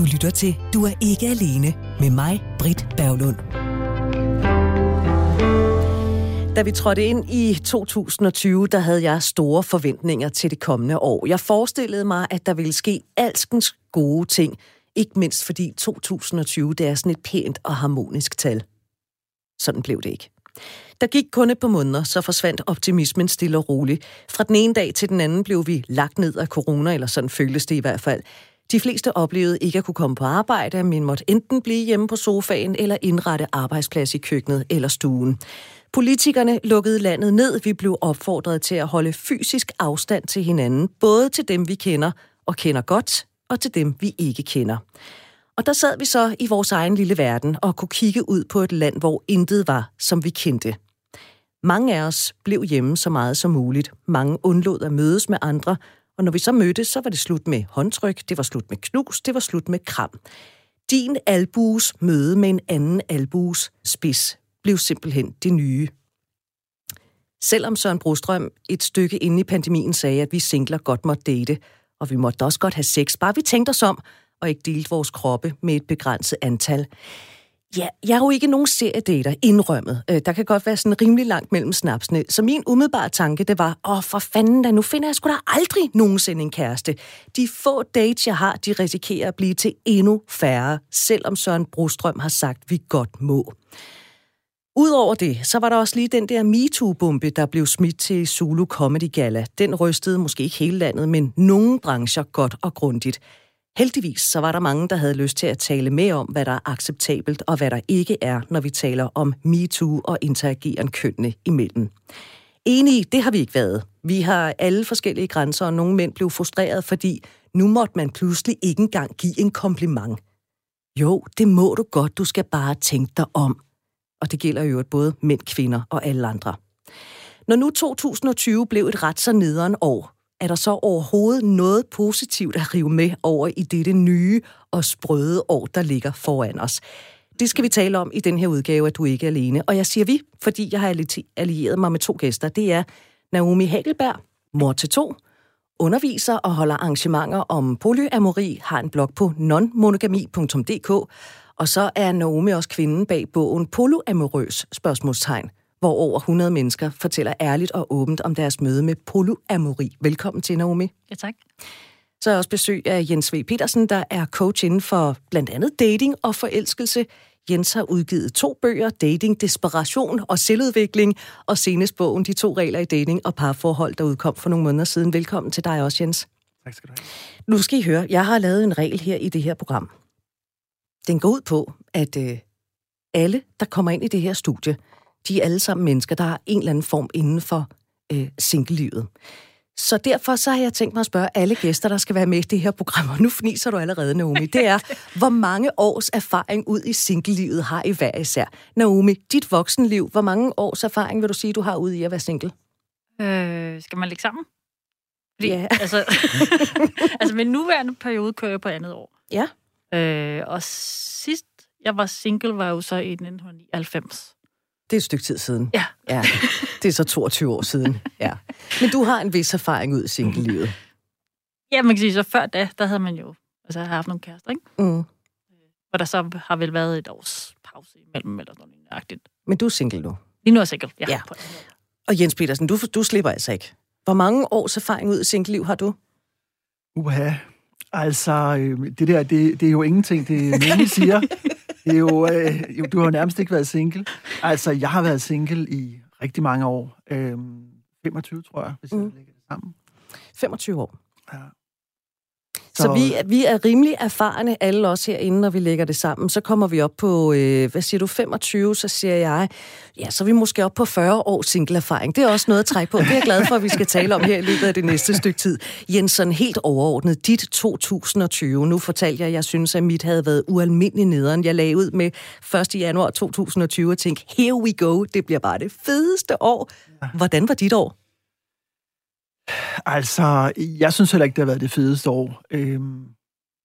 Du lytter til Du er ikke alene med mig, Britt Berglund. Da vi trådte ind i 2020, der havde jeg store forventninger til det kommende år. Jeg forestillede mig, at der ville ske alskens gode ting, ikke mindst fordi 2020 det er sådan et pænt og harmonisk tal. Sådan blev det ikke. Der gik kun et par måneder, så forsvandt optimismen stille og roligt. Fra den ene dag til den anden blev vi lagt ned af corona, eller sådan føltes det i hvert fald. De fleste oplevede ikke at kunne komme på arbejde, men måtte enten blive hjemme på sofaen eller indrette arbejdsplads i køkkenet eller stuen. Politikerne lukkede landet ned. Vi blev opfordret til at holde fysisk afstand til hinanden, både til dem, vi kender og kender godt, og til dem, vi ikke kender. Og der sad vi så i vores egen lille verden og kunne kigge ud på et land, hvor intet var, som vi kendte. Mange af os blev hjemme så meget som muligt. Mange undlod at mødes med andre, og når vi så mødtes, så var det slut med håndtryk, det var slut med knus, det var slut med kram. Din albues møde med en anden albues spids blev simpelthen det nye. Selvom Søren Brostrøm et stykke inde i pandemien sagde, at vi singler godt måtte date, og vi måtte også godt have sex, bare vi tænkte os om, og ikke delte vores kroppe med et begrænset antal. Ja, jeg er jo ikke nogen seriedater indrømmet. Øh, der kan godt være sådan rimelig langt mellem snapsene. Så min umiddelbare tanke, det var, åh for fanden da, nu finder jeg sgu da aldrig nogensinde en kæreste. De få dates, jeg har, de risikerer at blive til endnu færre, selvom Søren Brostrøm har sagt, vi godt må. Udover det, så var der også lige den der MeToo-bombe, der blev smidt til Zulu Comedy Gala. Den rystede måske ikke hele landet, men nogle brancher godt og grundigt. Heldigvis så var der mange, der havde lyst til at tale mere om, hvad der er acceptabelt og hvad der ikke er, når vi taler om MeToo og interageren kønnene imellem. Enige, det har vi ikke været. Vi har alle forskellige grænser, og nogle mænd blev frustreret, fordi nu måtte man pludselig ikke engang give en kompliment. Jo, det må du godt, du skal bare tænke dig om. Og det gælder jo både mænd, kvinder og alle andre. Når nu 2020 blev et ret så nederen år, er der så overhovedet noget positivt at rive med over i dette nye og sprøde år, der ligger foran os? Det skal vi tale om i den her udgave, at du ikke er alene. Og jeg siger vi, fordi jeg har allieret mig med to gæster. Det er Naomi Hagelberg, mor til to, underviser og holder arrangementer om polyamori, har en blog på nonmonogami.dk, og så er Naomi også kvinden bag bogen Polyamorøs spørgsmålstegn hvor over 100 mennesker fortæller ærligt og åbent om deres møde med polyamori. Velkommen til, Naomi. Ja, tak. Så er jeg også besøg af Jens V. Petersen, der er coach inden for blandt andet dating og forelskelse. Jens har udgivet to bøger, Dating, Desperation og Selvudvikling, og senest bogen De to regler i dating og parforhold, der udkom for nogle måneder siden. Velkommen til dig også, Jens. Tak skal du have. Nu skal I høre, jeg har lavet en regel her i det her program. Den går ud på, at øh, alle, der kommer ind i det her studie, de er alle sammen mennesker, der har en eller anden form inden for øh, singlelivet. Så derfor så har jeg tænkt mig at spørge alle gæster, der skal være med i det her program, og nu fniser du allerede, Naomi, det er, hvor mange års erfaring ud i singlelivet har I hver især? Naomi, dit voksenliv, hvor mange års erfaring vil du sige, du har ude i at være single? Øh, skal man lægge sammen? Fordi, ja. altså, altså, min nuværende periode kører jeg på andet år. Ja. Øh, og sidst jeg var single, var jo så i 1999. Det er et stykke tid siden. Ja. ja. Det er så 22 år siden. Ja. Men du har en vis erfaring ud i single-livet. Ja, man kan sige, så før da, der havde man jo altså, haft nogle kærester, ikke? Mm. Hvor der så har vel været et års pause imellem, eller noget lignende. Men du er single nu? Lige nu er jeg single, ja. ja. Og Jens Petersen, du, du slipper altså ikke. Hvor mange års erfaring ud i single-liv har du? Uha, altså, øh, det der, det, det er jo ingenting, det nogen siger. Det er jo, øh, jo, du har nærmest ikke været single. Altså, jeg har været single i rigtig mange år. Øhm, 25, tror jeg, hvis mm. jeg lægger det sammen. 25 år. Ja. Så, så vi, vi er rimelig erfarne, alle os herinde, når vi lægger det sammen. Så kommer vi op på, øh, hvad siger du, 25, så siger jeg, ja, så er vi måske op på 40 år single-erfaring. Det er også noget at trække på. Det er jeg glad for, at vi skal tale om her i løbet af det næste stykke tid. Jensen, helt overordnet, dit 2020. Nu fortalte jeg, at jeg synes, at mit havde været ualmindelig nederen. Jeg lagde ud med 1. januar 2020 og tænkte, here we go, det bliver bare det fedeste år. Hvordan var dit år? Altså, jeg synes heller ikke, det har været det fedeste år. Øhm,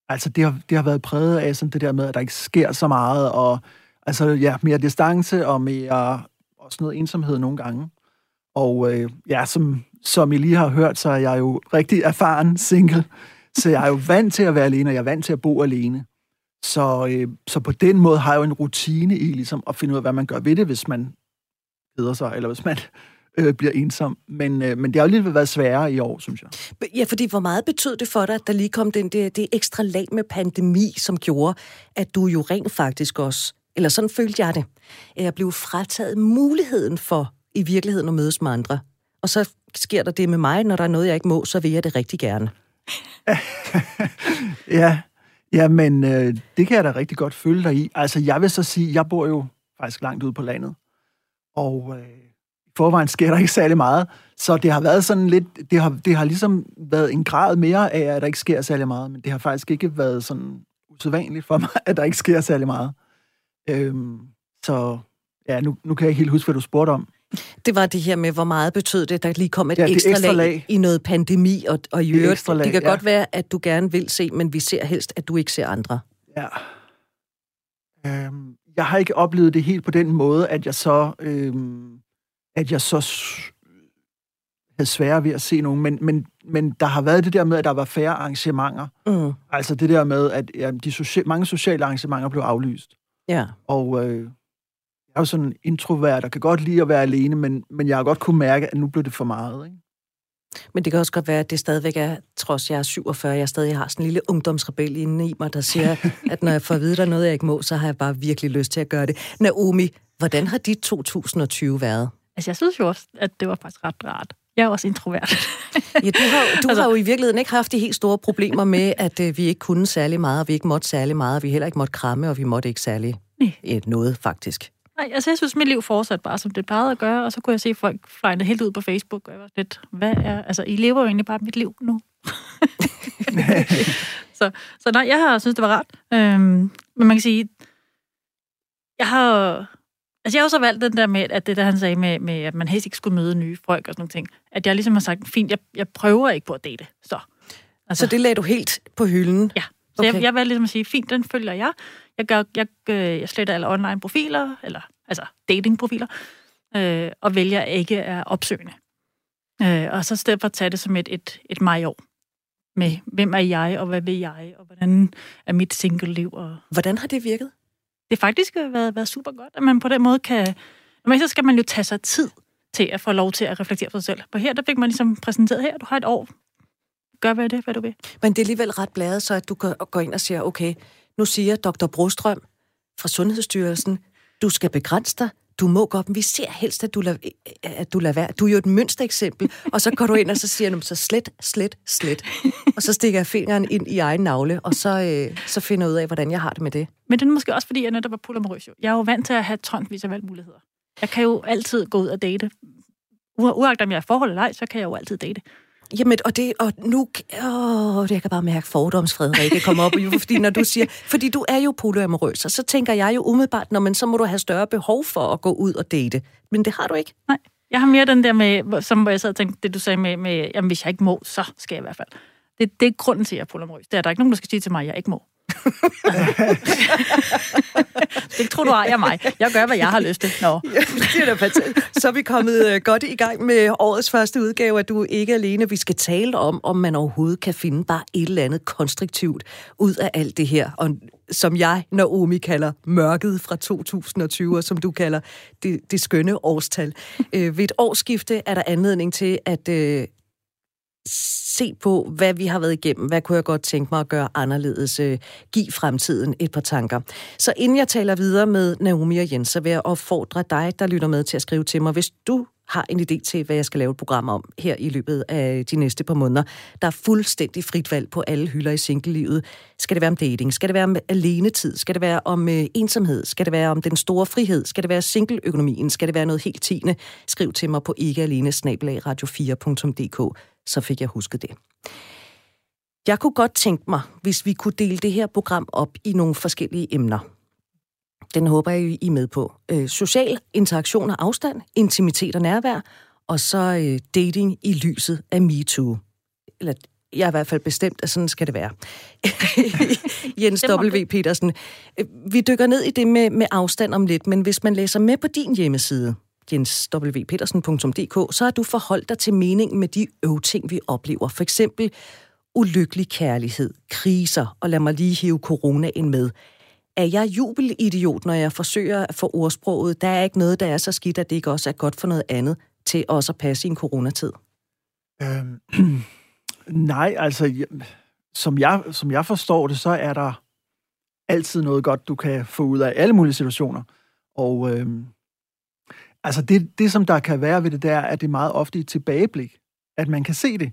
altså, det har, det har været præget af sådan det der med, at der ikke sker så meget, og altså, ja, mere distance og mere også noget ensomhed nogle gange. Og øh, ja, som, som I lige har hørt, så er jeg jo rigtig erfaren single, så jeg er jo vant til at være alene, og jeg er vant til at bo alene. så, øh, så på den måde har jeg jo en rutine i ligesom at finde ud af, hvad man gør ved det, hvis man keder sig, eller hvis man øh, bliver ensom. Men, øh, men det har jo lidt været sværere i år, synes jeg. Ja, fordi hvor meget betød det for dig, at der lige kom den, det, det ekstra lag med pandemi, som gjorde, at du jo rent faktisk også, eller sådan følte jeg det, at jeg blev frataget muligheden for i virkeligheden at mødes med andre. Og så sker der det med mig, når der er noget, jeg ikke må, så vil jeg det rigtig gerne. ja, ja, men øh, det kan jeg da rigtig godt følge dig i. Altså, jeg vil så sige, jeg bor jo faktisk langt ude på landet, og øh, forvejen sker der ikke særlig meget, så det har været sådan lidt, det har, det har ligesom været en grad mere af, at der ikke sker særlig meget, men det har faktisk ikke været sådan usædvanligt for mig, at der ikke sker særlig meget. Øhm, så ja, nu, nu kan jeg ikke helt huske, hvad du spurgte om. Det var det her med, hvor meget betød det, der lige kom et ja, ekstra, ekstra lag, lag i noget pandemi, og, og i det, øvrigt, lag, det kan ja. godt være, at du gerne vil se, men vi ser helst, at du ikke ser andre. Ja. Øhm, jeg har ikke oplevet det helt på den måde, at jeg så, øhm, at jeg så havde svære ved at se nogen, men, men, men der har været det der med, at der var færre arrangementer. Mm. Altså det der med, at ja, de social, mange sociale arrangementer blev aflyst. Ja. Og øh, jeg er jo sådan en introvert, der kan godt lide at være alene, men, men jeg har godt kunne mærke, at nu blev det for meget. Ikke? Men det kan også godt være, at det stadigvæk er, trods jeg er 47, jeg stadig har sådan en lille ungdomsrebel inde i mig, der siger, at når jeg får at vide, der er noget, jeg ikke må, så har jeg bare virkelig lyst til at gøre det. Naomi, hvordan har dit 2020 været? Altså, jeg synes jo også, at det var faktisk ret rart. Jeg er også introvert. ja, du har, du altså, har jo i virkeligheden ikke haft de helt store problemer med, at øh, vi ikke kunne særlig meget, og vi ikke måtte særlig meget, og vi heller ikke måtte kramme, og vi måtte ikke særlig Nej. noget, faktisk. Nej, altså jeg synes, mit liv fortsat bare, som det plejede at gøre, og så kunne jeg se folk flyne helt ud på Facebook, og jeg var lidt, hvad er, altså I lever jo egentlig bare mit liv nu. så, så nej, jeg har synes, det var rart. Øhm, men man kan sige, jeg har, altså jeg har også valgt den der med, at det der han sagde med, med, at man helst ikke skulle møde nye folk og sådan nogle ting, at jeg ligesom har sagt, fint, jeg, jeg prøver ikke på at date, så. Altså, så det lagde du helt på hylden? Ja, så okay. jeg, jeg valgte ligesom at sige, fint, den følger jeg. Jeg, gør, jeg, øh, jeg sletter alle online profiler, eller altså datingprofiler, øh, og vælger ikke at opsøgende. Øh, og så stedet for at tage det som et, et, et mig-år med, hvem er jeg, og hvad vil jeg, og hvordan er mit single-liv. Og... Hvordan har det virket? Det har faktisk øh, været, været super godt, at man på den måde kan... Men så skal man jo tage sig tid til at få lov til at reflektere for sig selv. Og her, der fik man ligesom præsenteret her, du har et år. Gør hvad det, hvad du vil. Men det er alligevel ret bladet, så at du går ind og siger, okay, nu siger dr. Brostrøm fra Sundhedsstyrelsen, du skal begrænse dig, du må godt, men vi ser helst, at du, lader, øh, at du lader være. Du er jo et mønstereksempel, og så går du ind, og så siger du, så slet, slet, slet. Og så stikker jeg fingeren ind i egen navle, og så, øh, så finder jeg ud af, hvordan jeg har det med det. Men det er måske også, fordi jeg netop var polyamorøs. Jeg er jo vant til at have tonsvis af valgmuligheder. Jeg kan jo altid gå ud og date. Uagtet om jeg er forhold eller ej, så kan jeg jo altid date. Jamen, og det, og nu, åh, jeg kan bare mærke fordomsfrederikke kommer op, fordi når du siger, fordi du er jo polyamorøs, og så tænker jeg jo umiddelbart, når man så må du have større behov for at gå ud og date. Men det har du ikke. Nej, jeg har mere den der med, som jeg sad og tænkte, det du sagde med, med jamen hvis jeg ikke må, så skal jeg i hvert fald. Det, det er grunden til, at jeg er polyamorøs. Det er, der er ikke nogen, der skal sige til mig, at jeg ikke må. det tror du ejer mig. Jeg gør, hvad jeg har lyst til. Nå. Ja, det er da. Så er vi kommet øh, godt i gang med årets første udgave, at du ikke alene. Vi skal tale om, om man overhovedet kan finde bare et eller andet konstruktivt ud af alt det her. Og som jeg, Naomi, kalder mørket fra 2020, og som du kalder det, det skønne årstal. Øh, ved et årsskifte er der anledning til, at øh, se på, hvad vi har været igennem. Hvad kunne jeg godt tænke mig at gøre anderledes? Øh, giv fremtiden et par tanker. Så inden jeg taler videre med Naomi og Jens, så vil jeg opfordre dig, der lytter med til at skrive til mig, hvis du har en idé til, hvad jeg skal lave et program om her i løbet af de næste par måneder. Der er fuldstændig frit valg på alle hylder i singlelivet. Skal det være om dating? Skal det være om alenetid? Skal det være om øh, ensomhed? Skal det være om den store frihed? Skal det være singleøkonomien? Skal det være noget helt tiende? Skriv til mig på ikkealene radio4.dk så fik jeg husket det. Jeg kunne godt tænke mig, hvis vi kunne dele det her program op i nogle forskellige emner. Den håber jeg, I er med på. Øh, social interaktion og afstand, intimitet og nærvær, og så øh, dating i lyset af MeToo. Eller jeg er i hvert fald bestemt, at sådan skal det være. Jens W. Petersen, øh, vi dykker ned i det med, med afstand om lidt, men hvis man læser med på din hjemmeside, jenswpetersen.dk, så har du forholdt dig til meningen med de øvting, vi oplever. For eksempel ulykkelig kærlighed, kriser, og lad mig lige hive coronaen med. er jeg jubelidiot, når jeg forsøger at få ordsproget? Der er ikke noget, der er så skidt, at det ikke også er godt for noget andet til også at passe i en coronatid. Øhm, nej, altså, som jeg, som jeg forstår det, så er der altid noget godt, du kan få ud af alle mulige situationer. Og øhm, altså det, det, som der kan være ved det der, er, at det er meget ofte et tilbageblik, at man kan se det.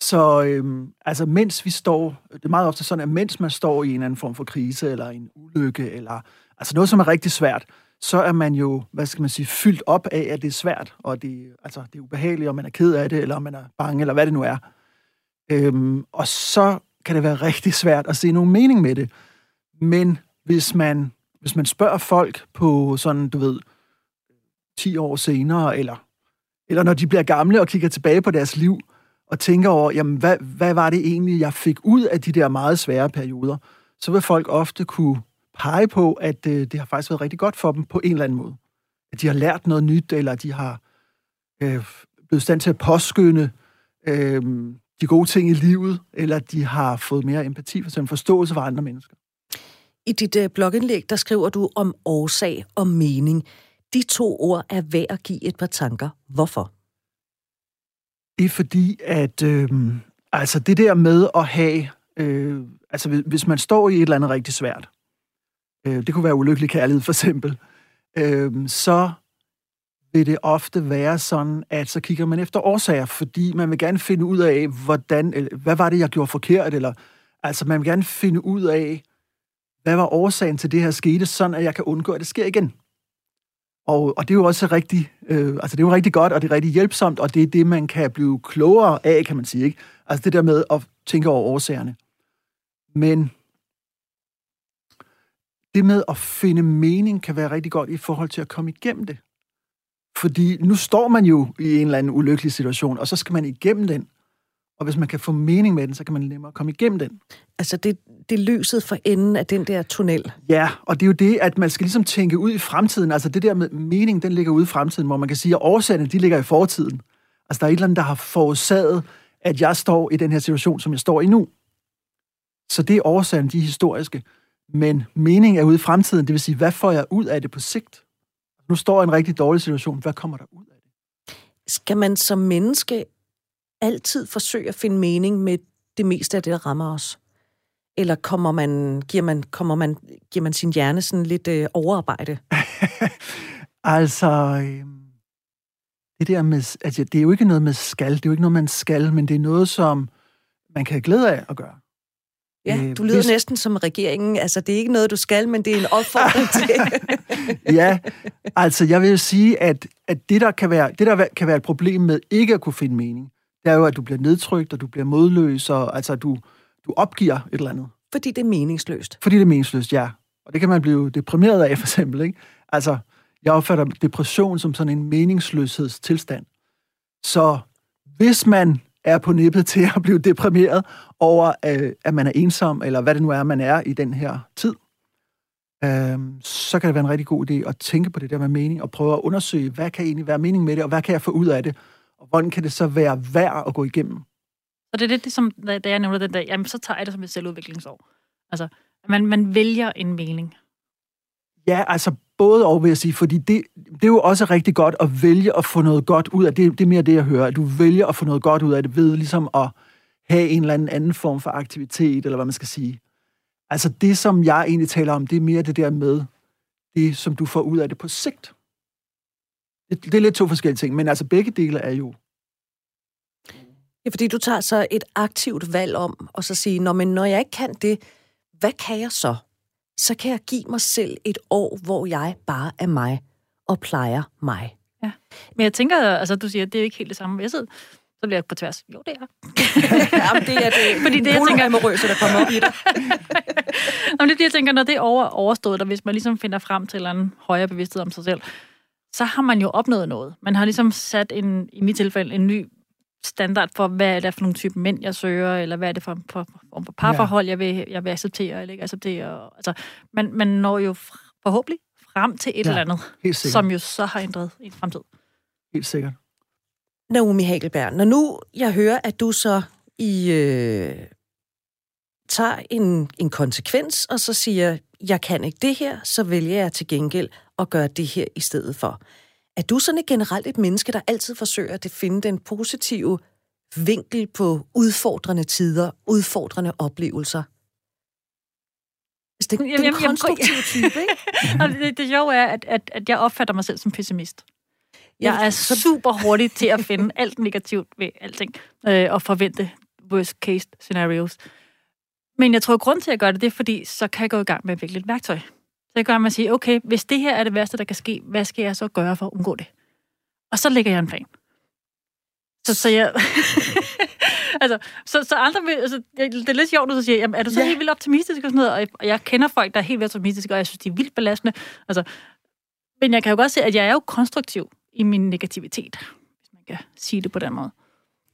Så øhm, altså, mens vi står, det er meget ofte sådan, at mens man står i en anden form for krise, eller en ulykke, eller altså noget, som er rigtig svært, så er man jo, hvad skal man sige, fyldt op af, at det er svært, og det, altså, det er ubehageligt, og man er ked af det, eller man er bange, eller hvad det nu er. Øhm, og så kan det være rigtig svært at se nogen mening med det. Men hvis man, hvis man spørger folk på sådan, du ved, 10 år senere, eller, eller når de bliver gamle og kigger tilbage på deres liv, og tænker over, jamen, hvad, hvad var det egentlig, jeg fik ud af de der meget svære perioder, så vil folk ofte kunne pege på, at øh, det har faktisk været rigtig godt for dem på en eller anden måde. At de har lært noget nyt, eller de har øh, blevet stand til at påskynde øh, de gode ting i livet, eller de har fået mere empati for en forståelse for andre mennesker. I dit øh, blogindlæg, der skriver du om årsag og mening. De to ord er værd at give et par tanker. Hvorfor? Det er fordi, at øh, altså det der med at have... Øh, altså hvis man står i et eller andet rigtig svært, øh, det kunne være ulykkelig kærlighed for eksempel, øh, så vil det ofte være sådan, at så kigger man efter årsager, fordi man vil gerne finde ud af, hvordan, eller, hvad var det, jeg gjorde forkert, eller altså man vil gerne finde ud af, hvad var årsagen til det her skete, sådan at jeg kan undgå, at det sker igen. Og, og det er jo også rigtig, øh, altså det er jo rigtig godt, og det er rigtig hjælpsomt, og det er det, man kan blive klogere af, kan man sige. Ikke? Altså det der med at tænke over årsagerne. Men det med at finde mening kan være rigtig godt i forhold til at komme igennem det. Fordi nu står man jo i en eller anden ulykkelig situation, og så skal man igennem den. Og hvis man kan få mening med den, så kan man nemmere komme igennem den. Altså det, det lyset for enden af den der tunnel. Ja, og det er jo det, at man skal ligesom tænke ud i fremtiden. Altså det der med mening, den ligger ude i fremtiden, hvor man kan sige, at årsagerne, de ligger i fortiden. Altså der er et eller andet, der har forårsaget, at jeg står i den her situation, som jeg står i nu. Så det er årsagen, de er historiske. Men mening er ude i fremtiden, det vil sige, hvad får jeg ud af det på sigt? Nu står jeg i en rigtig dårlig situation, hvad kommer der ud af det? Skal man som menneske altid forsøge at finde mening med det meste af det, der rammer os? Eller kommer man, giver, man, kommer man, giver man sin hjerne sådan lidt øh, overarbejde? altså, øh, det der med, altså, det er jo ikke noget med skal, det er jo ikke noget, man skal, men det er noget, som man kan have glæde af at gøre. Ja, øh, du lyder Hvis... næsten som regeringen. Altså, det er ikke noget, du skal, men det er en opfordring til. ja, altså, jeg vil sige, at, at det, der kan være, det, der kan være et problem med ikke at kunne finde mening, det er jo, at du bliver nedtrykt, og du bliver modløs, og altså, du, du opgiver et eller andet. Fordi det er meningsløst. Fordi det er meningsløst, ja. Og det kan man blive deprimeret af, for eksempel. Ikke? Altså, jeg opfatter depression som sådan en meningsløshedstilstand. Så hvis man er på nippet til at blive deprimeret over, øh, at man er ensom, eller hvad det nu er, man er i den her tid, øh, så kan det være en rigtig god idé at tænke på det der med mening, og prøve at undersøge, hvad kan egentlig være mening med det, og hvad kan jeg få ud af det, og hvordan kan det så være værd at gå igennem. Og det er lidt ligesom, da jeg nævner den der, jamen så tager jeg det som et selvudviklingsår. Altså, man, man vælger en mening. Ja, altså både og, vil jeg sige, fordi det, det er jo også rigtig godt at vælge at få noget godt ud af det. Det er mere det, jeg hører, at du vælger at få noget godt ud af det ved ligesom at have en eller anden anden form for aktivitet, eller hvad man skal sige. Altså det, som jeg egentlig taler om, det er mere det der med, det, som du får ud af det på sigt. Det, det er lidt to forskellige ting, men altså begge dele er jo Ja, fordi du tager så et aktivt valg om, og så sige, Nå, men når jeg ikke kan det, hvad kan jeg så? Så kan jeg give mig selv et år, hvor jeg bare er mig og plejer mig. Ja. Men jeg tænker, altså du siger, at det er ikke helt det samme. Jeg sidder, så bliver jeg på tværs. Jo, det er. Jamen, det er det. Fordi det, jeg tænker... Amorøse, der kommer op i dig. Jamen, det er det, jeg tænker, når det er over, overstået, og hvis man ligesom finder frem til en højere bevidsthed om sig selv, så har man jo opnået noget. Man har ligesom sat en, i mit tilfælde, en ny standard for, hvad er det for nogle type mænd, jeg søger, eller hvad er det for, for, for, for parforhold, jeg vil, jeg vil acceptere eller ikke acceptere. Altså, man, man når jo forhåbentlig frem til et ja, eller andet, som jo så har ændret en fremtid. Helt sikkert. Naomi Hagelberg, når nu jeg hører, at du så i øh, tager en, en konsekvens, og så siger, jeg kan ikke det her, så vælger jeg til gengæld at gøre det her i stedet for. Er du sådan et generelt et menneske, der altid forsøger at finde den positive vinkel på udfordrende tider, udfordrende oplevelser? Altså, det, det er en konstruktiv type, ikke? og det, det sjove er, at, at, at jeg opfatter mig selv som pessimist. Jeg er super hurtig til at finde alt negativt ved alting, øh, og forvente worst case scenarios. Men jeg tror, at grund til at gøre det, det er, fordi så kan jeg gå i gang med at vikle et værktøj. Så at man siger, okay, hvis det her er det værste, der kan ske, hvad skal jeg så gøre for at undgå det? Og så lægger jeg en plan. Så, så jeg... altså, så, så andre vil, altså, det er lidt sjovt, at du siger, jamen, er du så ja. helt vildt optimistisk og sådan noget? Og jeg kender folk, der er helt vildt optimistiske, og jeg synes, de er vildt belastende. Altså, men jeg kan jo godt se, at jeg er jo konstruktiv i min negativitet, hvis man kan sige det på den måde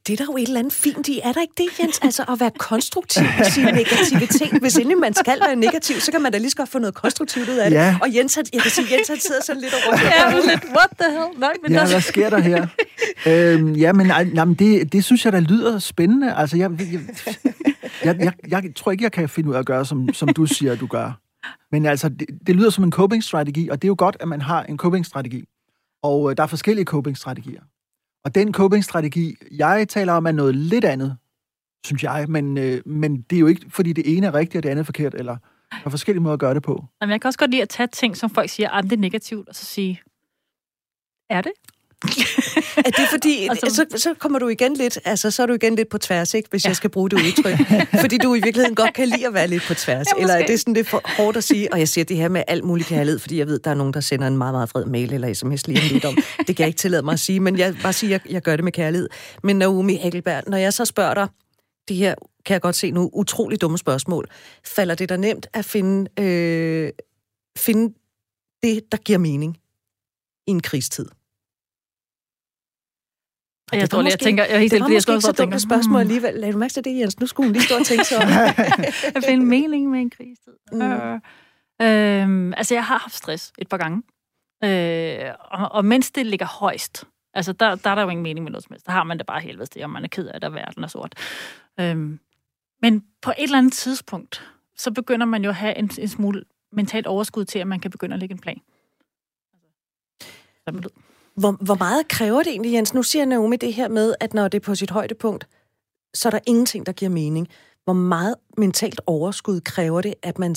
det er der jo et eller andet fint i. Er der ikke det, Jens? Altså at være konstruktiv i sin negativitet. Hvis endelig man skal være negativ, så kan man da lige så godt få noget konstruktivt ud af det. Ja. Og Jens, jeg kan sige, Jens han sidder sådan lidt over. Ja, lidt, what the hell? Nej, men ja, hvad sker der her? øhm, ja, men, jamen, det, det synes jeg, der lyder spændende. Altså, jeg, jeg, jeg, jeg, jeg tror ikke, jeg kan finde ud af at gøre, som, som du siger, du gør. Men altså, det, det lyder som en coping-strategi, og det er jo godt, at man har en coping-strategi. Og øh, der er forskellige coping-strategier. Og den coping-strategi, jeg taler om, er noget lidt andet, synes jeg. Men, øh, men det er jo ikke, fordi det ene er rigtigt, og det andet er forkert, eller der er forskellige måder at gøre det på. Jamen, jeg kan også godt lide at tage ting, som folk siger, ah, at det er negativt, og så sige, er det? er det fordi, altså, så, så kommer du igen lidt, altså så er du igen lidt på tværs, ikke, hvis ja. jeg skal bruge det udtryk. fordi du i virkeligheden godt kan lide at være lidt på tværs. Ja, eller er det sådan lidt for hårdt at sige, og jeg siger det her med alt muligt kærlighed, fordi jeg ved, der er nogen, der sender en meget, meget fred mail eller sms lige lidt om. Det kan jeg ikke tillade mig at sige, men jeg bare sige, at jeg, jeg gør det med kærlighed. Men Naomi Hagelberg, når jeg så spørger dig, det her kan jeg godt se nu, utrolig dumme spørgsmål. Falder det der nemt at finde, øh, finde det, der giver mening i en krigstid? Og jeg tror lige, jeg tænker... Jeg, det var måske ikke så dumt spørgsmål hmm. alligevel. Lad du mærke til det, Jens? Nu skulle hun lige stå og tænke sig om. jeg finder mening med en krigstid. Mm. Øh, øh, altså, jeg har haft stress et par gange. Øh, og, og mens det ligger højst, altså, der, der er der jo ingen mening med noget som helst. Der har man det bare helvede det, om man er ked af det, og verden er sort. Øh, men på et eller andet tidspunkt, så begynder man jo at have en, en smule mentalt overskud til, at man kan begynde at lægge en plan. Altså, hvor, hvor meget kræver det egentlig, Jens? Nu siger Naomi det her med, at når det er på sit højdepunkt, så er der ingenting, der giver mening. Hvor meget mentalt overskud kræver det, at man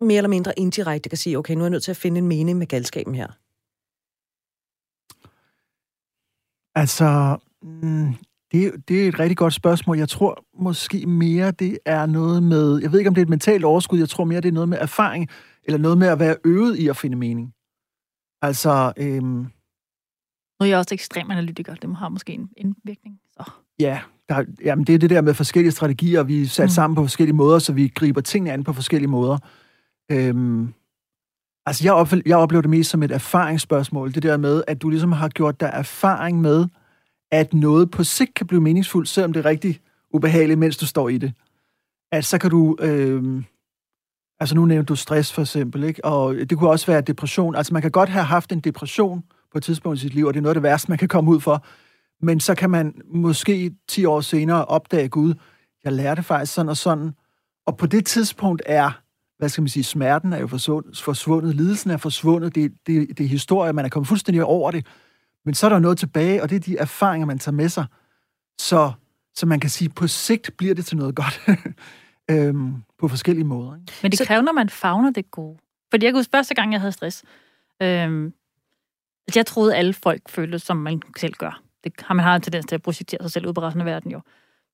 mere eller mindre indirekte kan sige, okay, nu er jeg nødt til at finde en mening med galskaben her? Altså, mm, det, det er et rigtig godt spørgsmål. Jeg tror måske mere, det er noget med, jeg ved ikke, om det er et mentalt overskud, jeg tror mere, det er noget med erfaring, eller noget med at være øvet i at finde mening. Altså, øhm, nu er jeg også ekstrem analytiker, det har måske en indvirkning. Så. Ja, der, jamen det er det der med forskellige strategier, vi er sat mm. sammen på forskellige måder, så vi griber tingene an på forskellige måder. Øhm, altså jeg, oplever, jeg oplever det mest som et erfaringsspørgsmål, det der med, at du ligesom har gjort dig erfaring med, at noget på sigt kan blive meningsfuldt, selvom det er rigtig ubehageligt, mens du står i det. At så kan du... Øhm, altså nu nævnte du stress for eksempel, ikke? og det kunne også være depression. Altså man kan godt have haft en depression, på et tidspunkt i sit liv, og det er noget af det værste, man kan komme ud for. Men så kan man måske 10 år senere opdage, Gud, jeg lærte faktisk sådan og sådan. Og på det tidspunkt er, hvad skal man sige, smerten er jo forsvundet, lidelsen er forsvundet, det, det, det er historie, man er kommet fuldstændig over det. Men så er der noget tilbage, og det er de erfaringer, man tager med sig. Så, så man kan sige, på sigt bliver det til noget godt. øhm, på forskellige måder. Ikke? Men det kræver, når man fagner det gode. Fordi jeg kunne huske, første gang, jeg havde stress, øhm, Altså, jeg troede, alle folk følte, som man selv gør. Det har man har en tendens til at projektere sig selv ud på resten af verden, jo.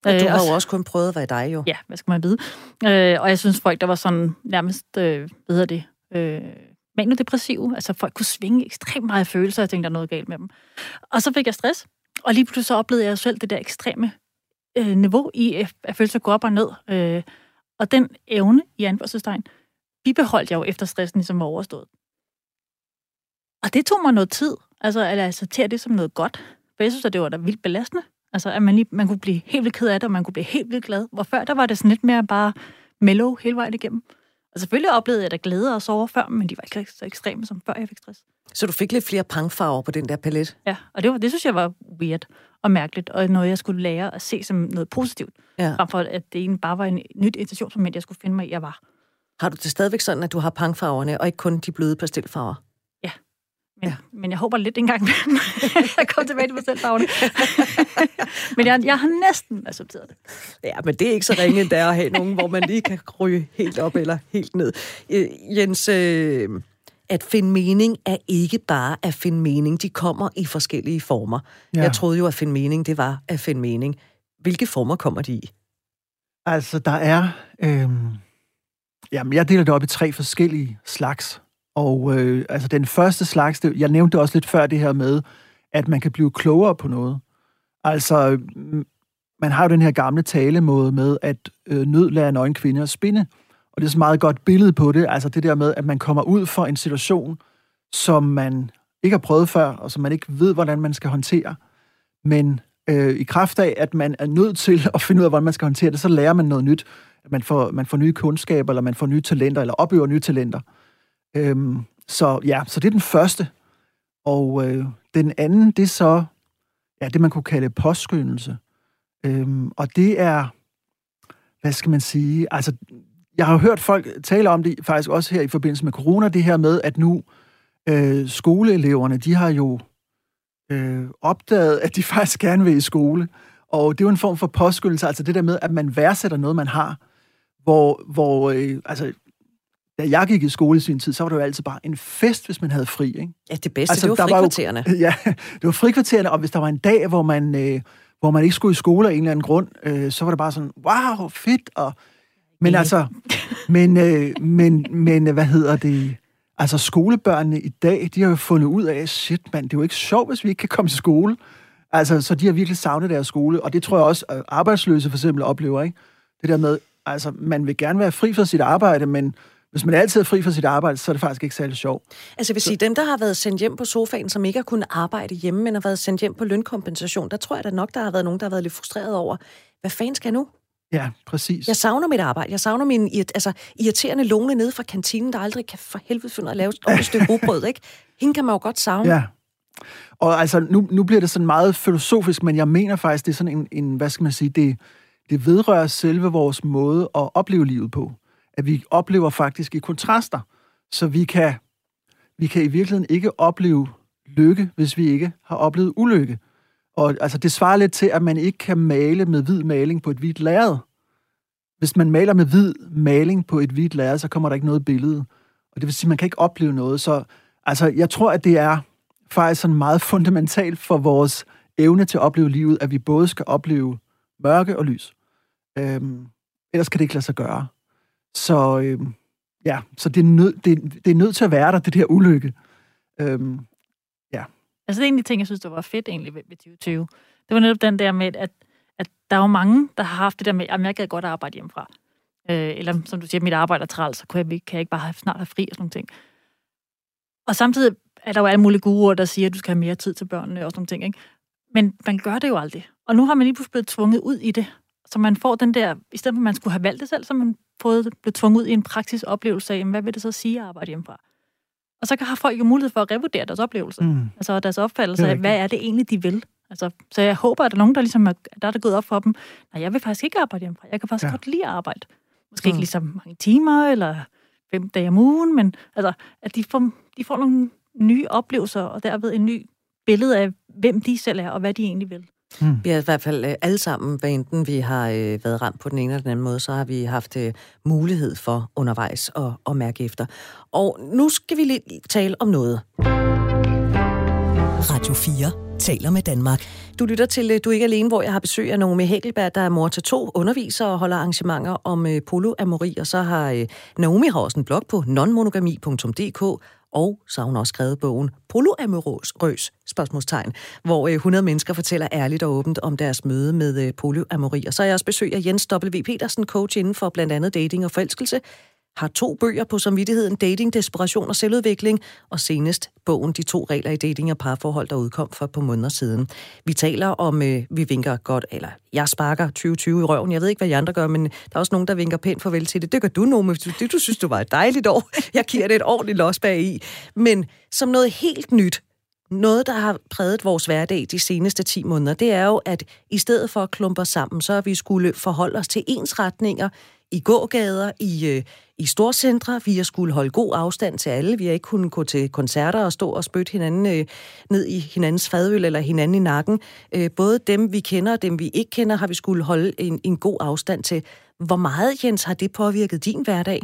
Og du øh, har jo også kun prøvet at være dig, jo. Ja, hvad skal man vide? Øh, og jeg synes, folk, der var sådan nærmest, øh, hvad hedder det, øh, manodepressive. Altså, folk kunne svinge ekstremt meget følelser, og jeg tænkte, der er noget galt med dem. Og så fik jeg stress, og lige pludselig så oplevede jeg selv det der ekstreme øh, niveau i, at følelser går op og ned. Øh, og den evne, i anførselstegn, bibeholdt jeg jo efter stressen ligesom var overstået. Og det tog mig noget tid, altså at acceptere det som noget godt. For jeg synes, at det var da vildt belastende. Altså, at man, lige, man kunne blive helt vildt ked af det, og man kunne blive helt vildt glad. Hvor før, der var det sådan lidt mere bare mellow hele vejen igennem. Og selvfølgelig oplevede jeg da glæde og sove før, men de var ikke så ekstreme, som før jeg fik stress. Så du fik lidt flere pangfarver på den der palet? Ja, og det, var, det synes jeg var weird. og mærkeligt, og noget, jeg skulle lære at se som noget positivt, ja. frem for at det egentlig bare var en nyt intentionsmoment, jeg skulle finde mig i, jeg var. Har du det stadigvæk sådan, at du har pangfarverne, og ikke kun de bløde pastelfarver? Men, ja. men jeg håber lidt engang, at komme tilbage til pastelfarverne. men jeg, jeg har næsten accepteret det. Ja, men det er ikke så ringe endda at have nogen, hvor man lige kan ryge helt op eller helt ned. Øh, Jens, øh, at finde mening er ikke bare at finde mening. De kommer i forskellige former. Ja. Jeg troede jo, at finde mening, det var at finde mening. Hvilke former kommer de i? Altså, der er... Øh Jamen, jeg deler det op i tre forskellige slags. Og øh, altså, den første slags, det, jeg nævnte også lidt før det her med, at man kan blive klogere på noget. Altså, man har jo den her gamle talemåde med, at øh, nød lærer nøgen kvinde at spinde. Og det er så meget godt billede på det. Altså det der med, at man kommer ud for en situation, som man ikke har prøvet før, og som man ikke ved, hvordan man skal håndtere. Men øh, i kraft af, at man er nødt til at finde ud af, hvordan man skal håndtere det, så lærer man noget nyt at man får, man får nye kundskaber, eller man får nye talenter, eller opøver nye talenter. Øhm, så ja, så det er den første. Og øh, den anden, det er så ja, det, man kunne kalde påskyndelse. Øhm, og det er, hvad skal man sige, altså, jeg har hørt folk tale om det faktisk også her i forbindelse med corona, det her med, at nu øh, skoleeleverne, de har jo øh, opdaget, at de faktisk gerne vil i skole. Og det er jo en form for påskyndelse, altså det der med, at man værdsætter noget, man har hvor, hvor øh, altså, da jeg gik i skole i sin tid, så var det jo altid bare en fest, hvis man havde fri. Ikke? Ja, det bedste, altså, det var frikvartererne. Var jo, ja, det var frikvartererne, og hvis der var en dag, hvor man, øh, hvor man ikke skulle i skole af en eller anden grund, øh, så var det bare sådan, wow, fedt, og... Men altså, men, øh, men, men, hvad hedder det? Altså, skolebørnene i dag, de har jo fundet ud af, shit, mand, det er jo ikke sjovt, hvis vi ikke kan komme til skole. Altså, så de har virkelig savnet deres skole, og det tror jeg også, at arbejdsløse for eksempel oplever, ikke? Det der med, Altså, man vil gerne være fri fra sit arbejde, men hvis man altid er fri fra sit arbejde, så er det faktisk ikke særlig sjovt. Altså, jeg vil sige, dem, der har været sendt hjem på sofaen, som ikke har kunnet arbejde hjemme, men har været sendt hjem på lønkompensation, der tror jeg da nok, der har været nogen, der har været lidt frustreret over, hvad fanden skal jeg nu? Ja, præcis. Jeg savner mit arbejde. Jeg savner min altså, irriterende lone nede fra kantinen, der aldrig kan for helvede finde at lave et stykke rugbrød, ikke? Hende kan man jo godt savne. Ja. Og altså, nu, nu bliver det sådan meget filosofisk, men jeg mener faktisk, det er sådan en, en hvad skal man sige, det, det vedrører selve vores måde at opleve livet på. At vi oplever faktisk i kontraster. Så vi kan, vi kan i virkeligheden ikke opleve lykke, hvis vi ikke har oplevet ulykke. Og altså, det svarer lidt til, at man ikke kan male med hvid maling på et hvidt lærred. Hvis man maler med hvid maling på et hvidt lærred, så kommer der ikke noget billede. Og det vil sige, at man kan ikke opleve noget. Så altså, jeg tror, at det er faktisk sådan meget fundamentalt for vores evne til at opleve livet, at vi både skal opleve mørke og lys. Øhm, ellers kan det ikke lade sig gøre. Så øh, ja, så det er, nød, det, det er nødt til at være der, det der ulykke. Øhm, ja. Altså det er en af de ting, jeg synes, der var fedt egentlig ved, ved 2020. Det var netop den der med, at, at der er jo mange, der har haft det der med, at jeg gad godt arbejde hjemmefra. Øh, eller som du siger, mit arbejde er træls, så kan jeg, kan jeg ikke bare have, snart have fri og sådan nogle ting. Og samtidig er der jo alle mulige gode der siger, at du skal have mere tid til børnene og sådan nogle ting. Ikke? Men man gør det jo aldrig. Og nu har man lige pludselig blevet tvunget ud i det. Så man får den der, i stedet for at man skulle have valgt det selv, så man fået, blevet tvunget ud i en praktisk oplevelse af, hvad vil det så sige at arbejde hjemmefra? Og så har folk jo mulighed for at revurdere deres oplevelse. Mm. Altså deres opfattelse af, hvad er det egentlig, de vil? Altså, så jeg håber, at der er nogen, der ligesom er, der er det gået op for dem. Nej, jeg vil faktisk ikke arbejde hjemmefra. Jeg kan faktisk ja. godt lide at arbejde. Måske mm. ikke lige så mange timer, eller fem dage om ugen, men altså, at de får, de får nogle nye oplevelser, og derved en ny billede af, hvem de selv er, og hvad de egentlig vil. Mm. Vi har i hvert fald øh, alle sammen, hvad enten vi har øh, været ramt på den ene eller den anden måde, så har vi haft øh, mulighed for undervejs at, at mærke efter. Og nu skal vi lige tale om noget. Radio 4 taler med Danmark. Du lytter til Du er ikke alene, hvor jeg har besøg af Naomi Hækkelberg, der er mor til to, underviser og holder arrangementer om øh, poloamori, og så har øh, Naomi har også en blog på nonmonogami.dk, og så har hun også skrevet bogen Poloamorøs, spørgsmålstegn, hvor øh, 100 mennesker fortæller ærligt og åbent om deres møde med øh, polyamori. Og så er jeg også besøg af Jens W. Petersen, coach inden for blandt andet dating og forelskelse, har to bøger på samvittigheden, Dating, Desperation og Selvudvikling, og senest bogen De to regler i dating og parforhold, der udkom for et par måneder siden. Vi taler om, øh, vi vinker godt, eller jeg sparker 2020 i røven. Jeg ved ikke, hvad I andre gør, men der er også nogen, der vinker pænt farvel til det. Det gør du, Nome. Det, du synes, du var et dejligt år. Jeg giver det et ordentligt los bag i. Men som noget helt nyt, noget, der har præget vores hverdag de seneste 10 måneder, det er jo, at i stedet for at klumpe os sammen, så har vi skulle forholde os til ensretninger i gågader, i, øh, i storcentre. Vi har skulle holde god afstand til alle. Vi har ikke kunnet gå til koncerter og stå og spytte hinanden øh, ned i hinandens fadøl eller hinanden i nakken. Øh, både dem, vi kender og dem, vi ikke kender, har vi skulle holde en, en god afstand til. Hvor meget, Jens, har det påvirket din hverdag?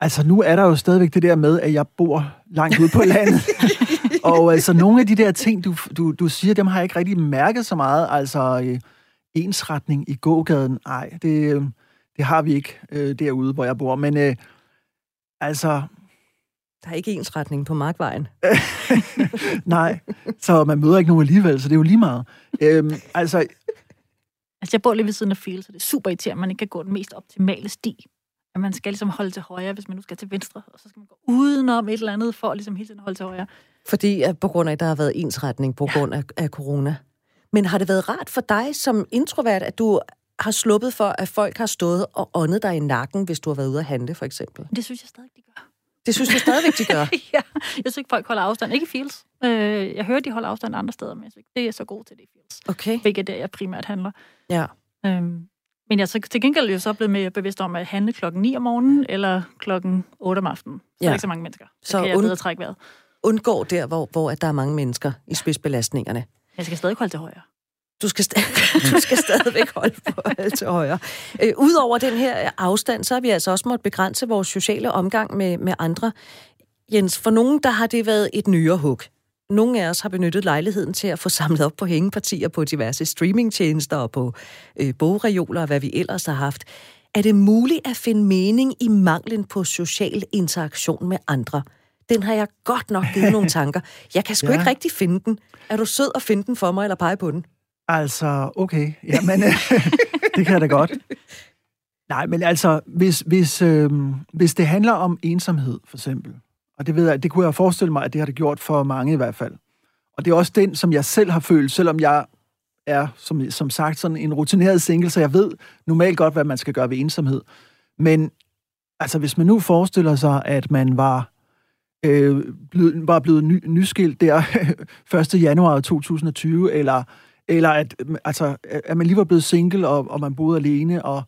Altså, nu er der jo stadigvæk det der med, at jeg bor langt ude på landet. og altså, nogle af de der ting, du, du, du siger, dem har jeg ikke rigtig mærket så meget. Altså, øh, ensretning i gågaden, nej, det, øh, det har vi ikke øh, derude, hvor jeg bor. Men øh, altså... Der er ikke ensretning på Markvejen. nej, så man møder ikke nogen alligevel, så det er jo lige meget. Øhm, altså, Altså, jeg bor lige ved siden af Field, så det er super irriterende, at man ikke kan gå den mest optimale sti. At man skal ligesom holde til højre, hvis man nu skal til venstre, og så skal man gå udenom et eller andet, for ligesom hele tiden at holde til højre. Fordi at på grund af, at der har været ensretning på ja. grund af, af corona. Men har det været rart for dig som introvert, at du har sluppet for, at folk har stået og åndet dig i nakken, hvis du har været ude at handle, for eksempel? Det synes jeg stadig, de gør. Det synes jeg stadigvæk, de gør? ja, jeg synes ikke, folk holder afstand. Ikke i Fields. Øh, jeg hører, de holder afstand andre steder, men jeg synes ikke, det er så god til det i Fields. Okay. Hvilket er der, jeg primært handler. Ja. Øhm, men jeg er så til gengæld jo så blevet mere bevidst om at handle klokken 9 om morgenen eller klokken 8 om aftenen. Så ja. er ikke så mange mennesker. Så, så kan jeg und- bedre trække vejret. Undgår der, hvor, hvor at der er mange mennesker i spidsbelastningerne. Jeg skal stadig holde til højre. Du skal, st- du skal stadigvæk holde på alt til højre. Øh, Udover den her afstand, så har vi altså også måttet begrænse vores sociale omgang med, med andre. Jens, for nogen, der har det været et nyere hug. Nogle af os har benyttet lejligheden til at få samlet op på hængepartier på diverse streamingtjenester og på øh, bogreoler og hvad vi ellers har haft. Er det muligt at finde mening i manglen på social interaktion med andre? Den har jeg godt nok givet nogle tanker. Jeg kan sgu ja. ikke rigtig finde den. Er du sød at finde den for mig, eller pege på den? Altså, okay. Jamen, øh, det kan jeg da godt. Nej, men altså, hvis, hvis, øh, hvis det handler om ensomhed, for eksempel, og det ved jeg, det kunne jeg forestille mig, at det har det gjort for mange i hvert fald. Og det er også den, som jeg selv har følt, selvom jeg er, som, som sagt, sådan en rutineret single, så jeg ved normalt godt, hvad man skal gøre ved ensomhed. Men altså, hvis man nu forestiller sig, at man var, øh, blevet, var blevet ny, nyskilt der 1. januar 2020, eller, eller at, altså, at man lige var blevet single, og, og man boede alene, og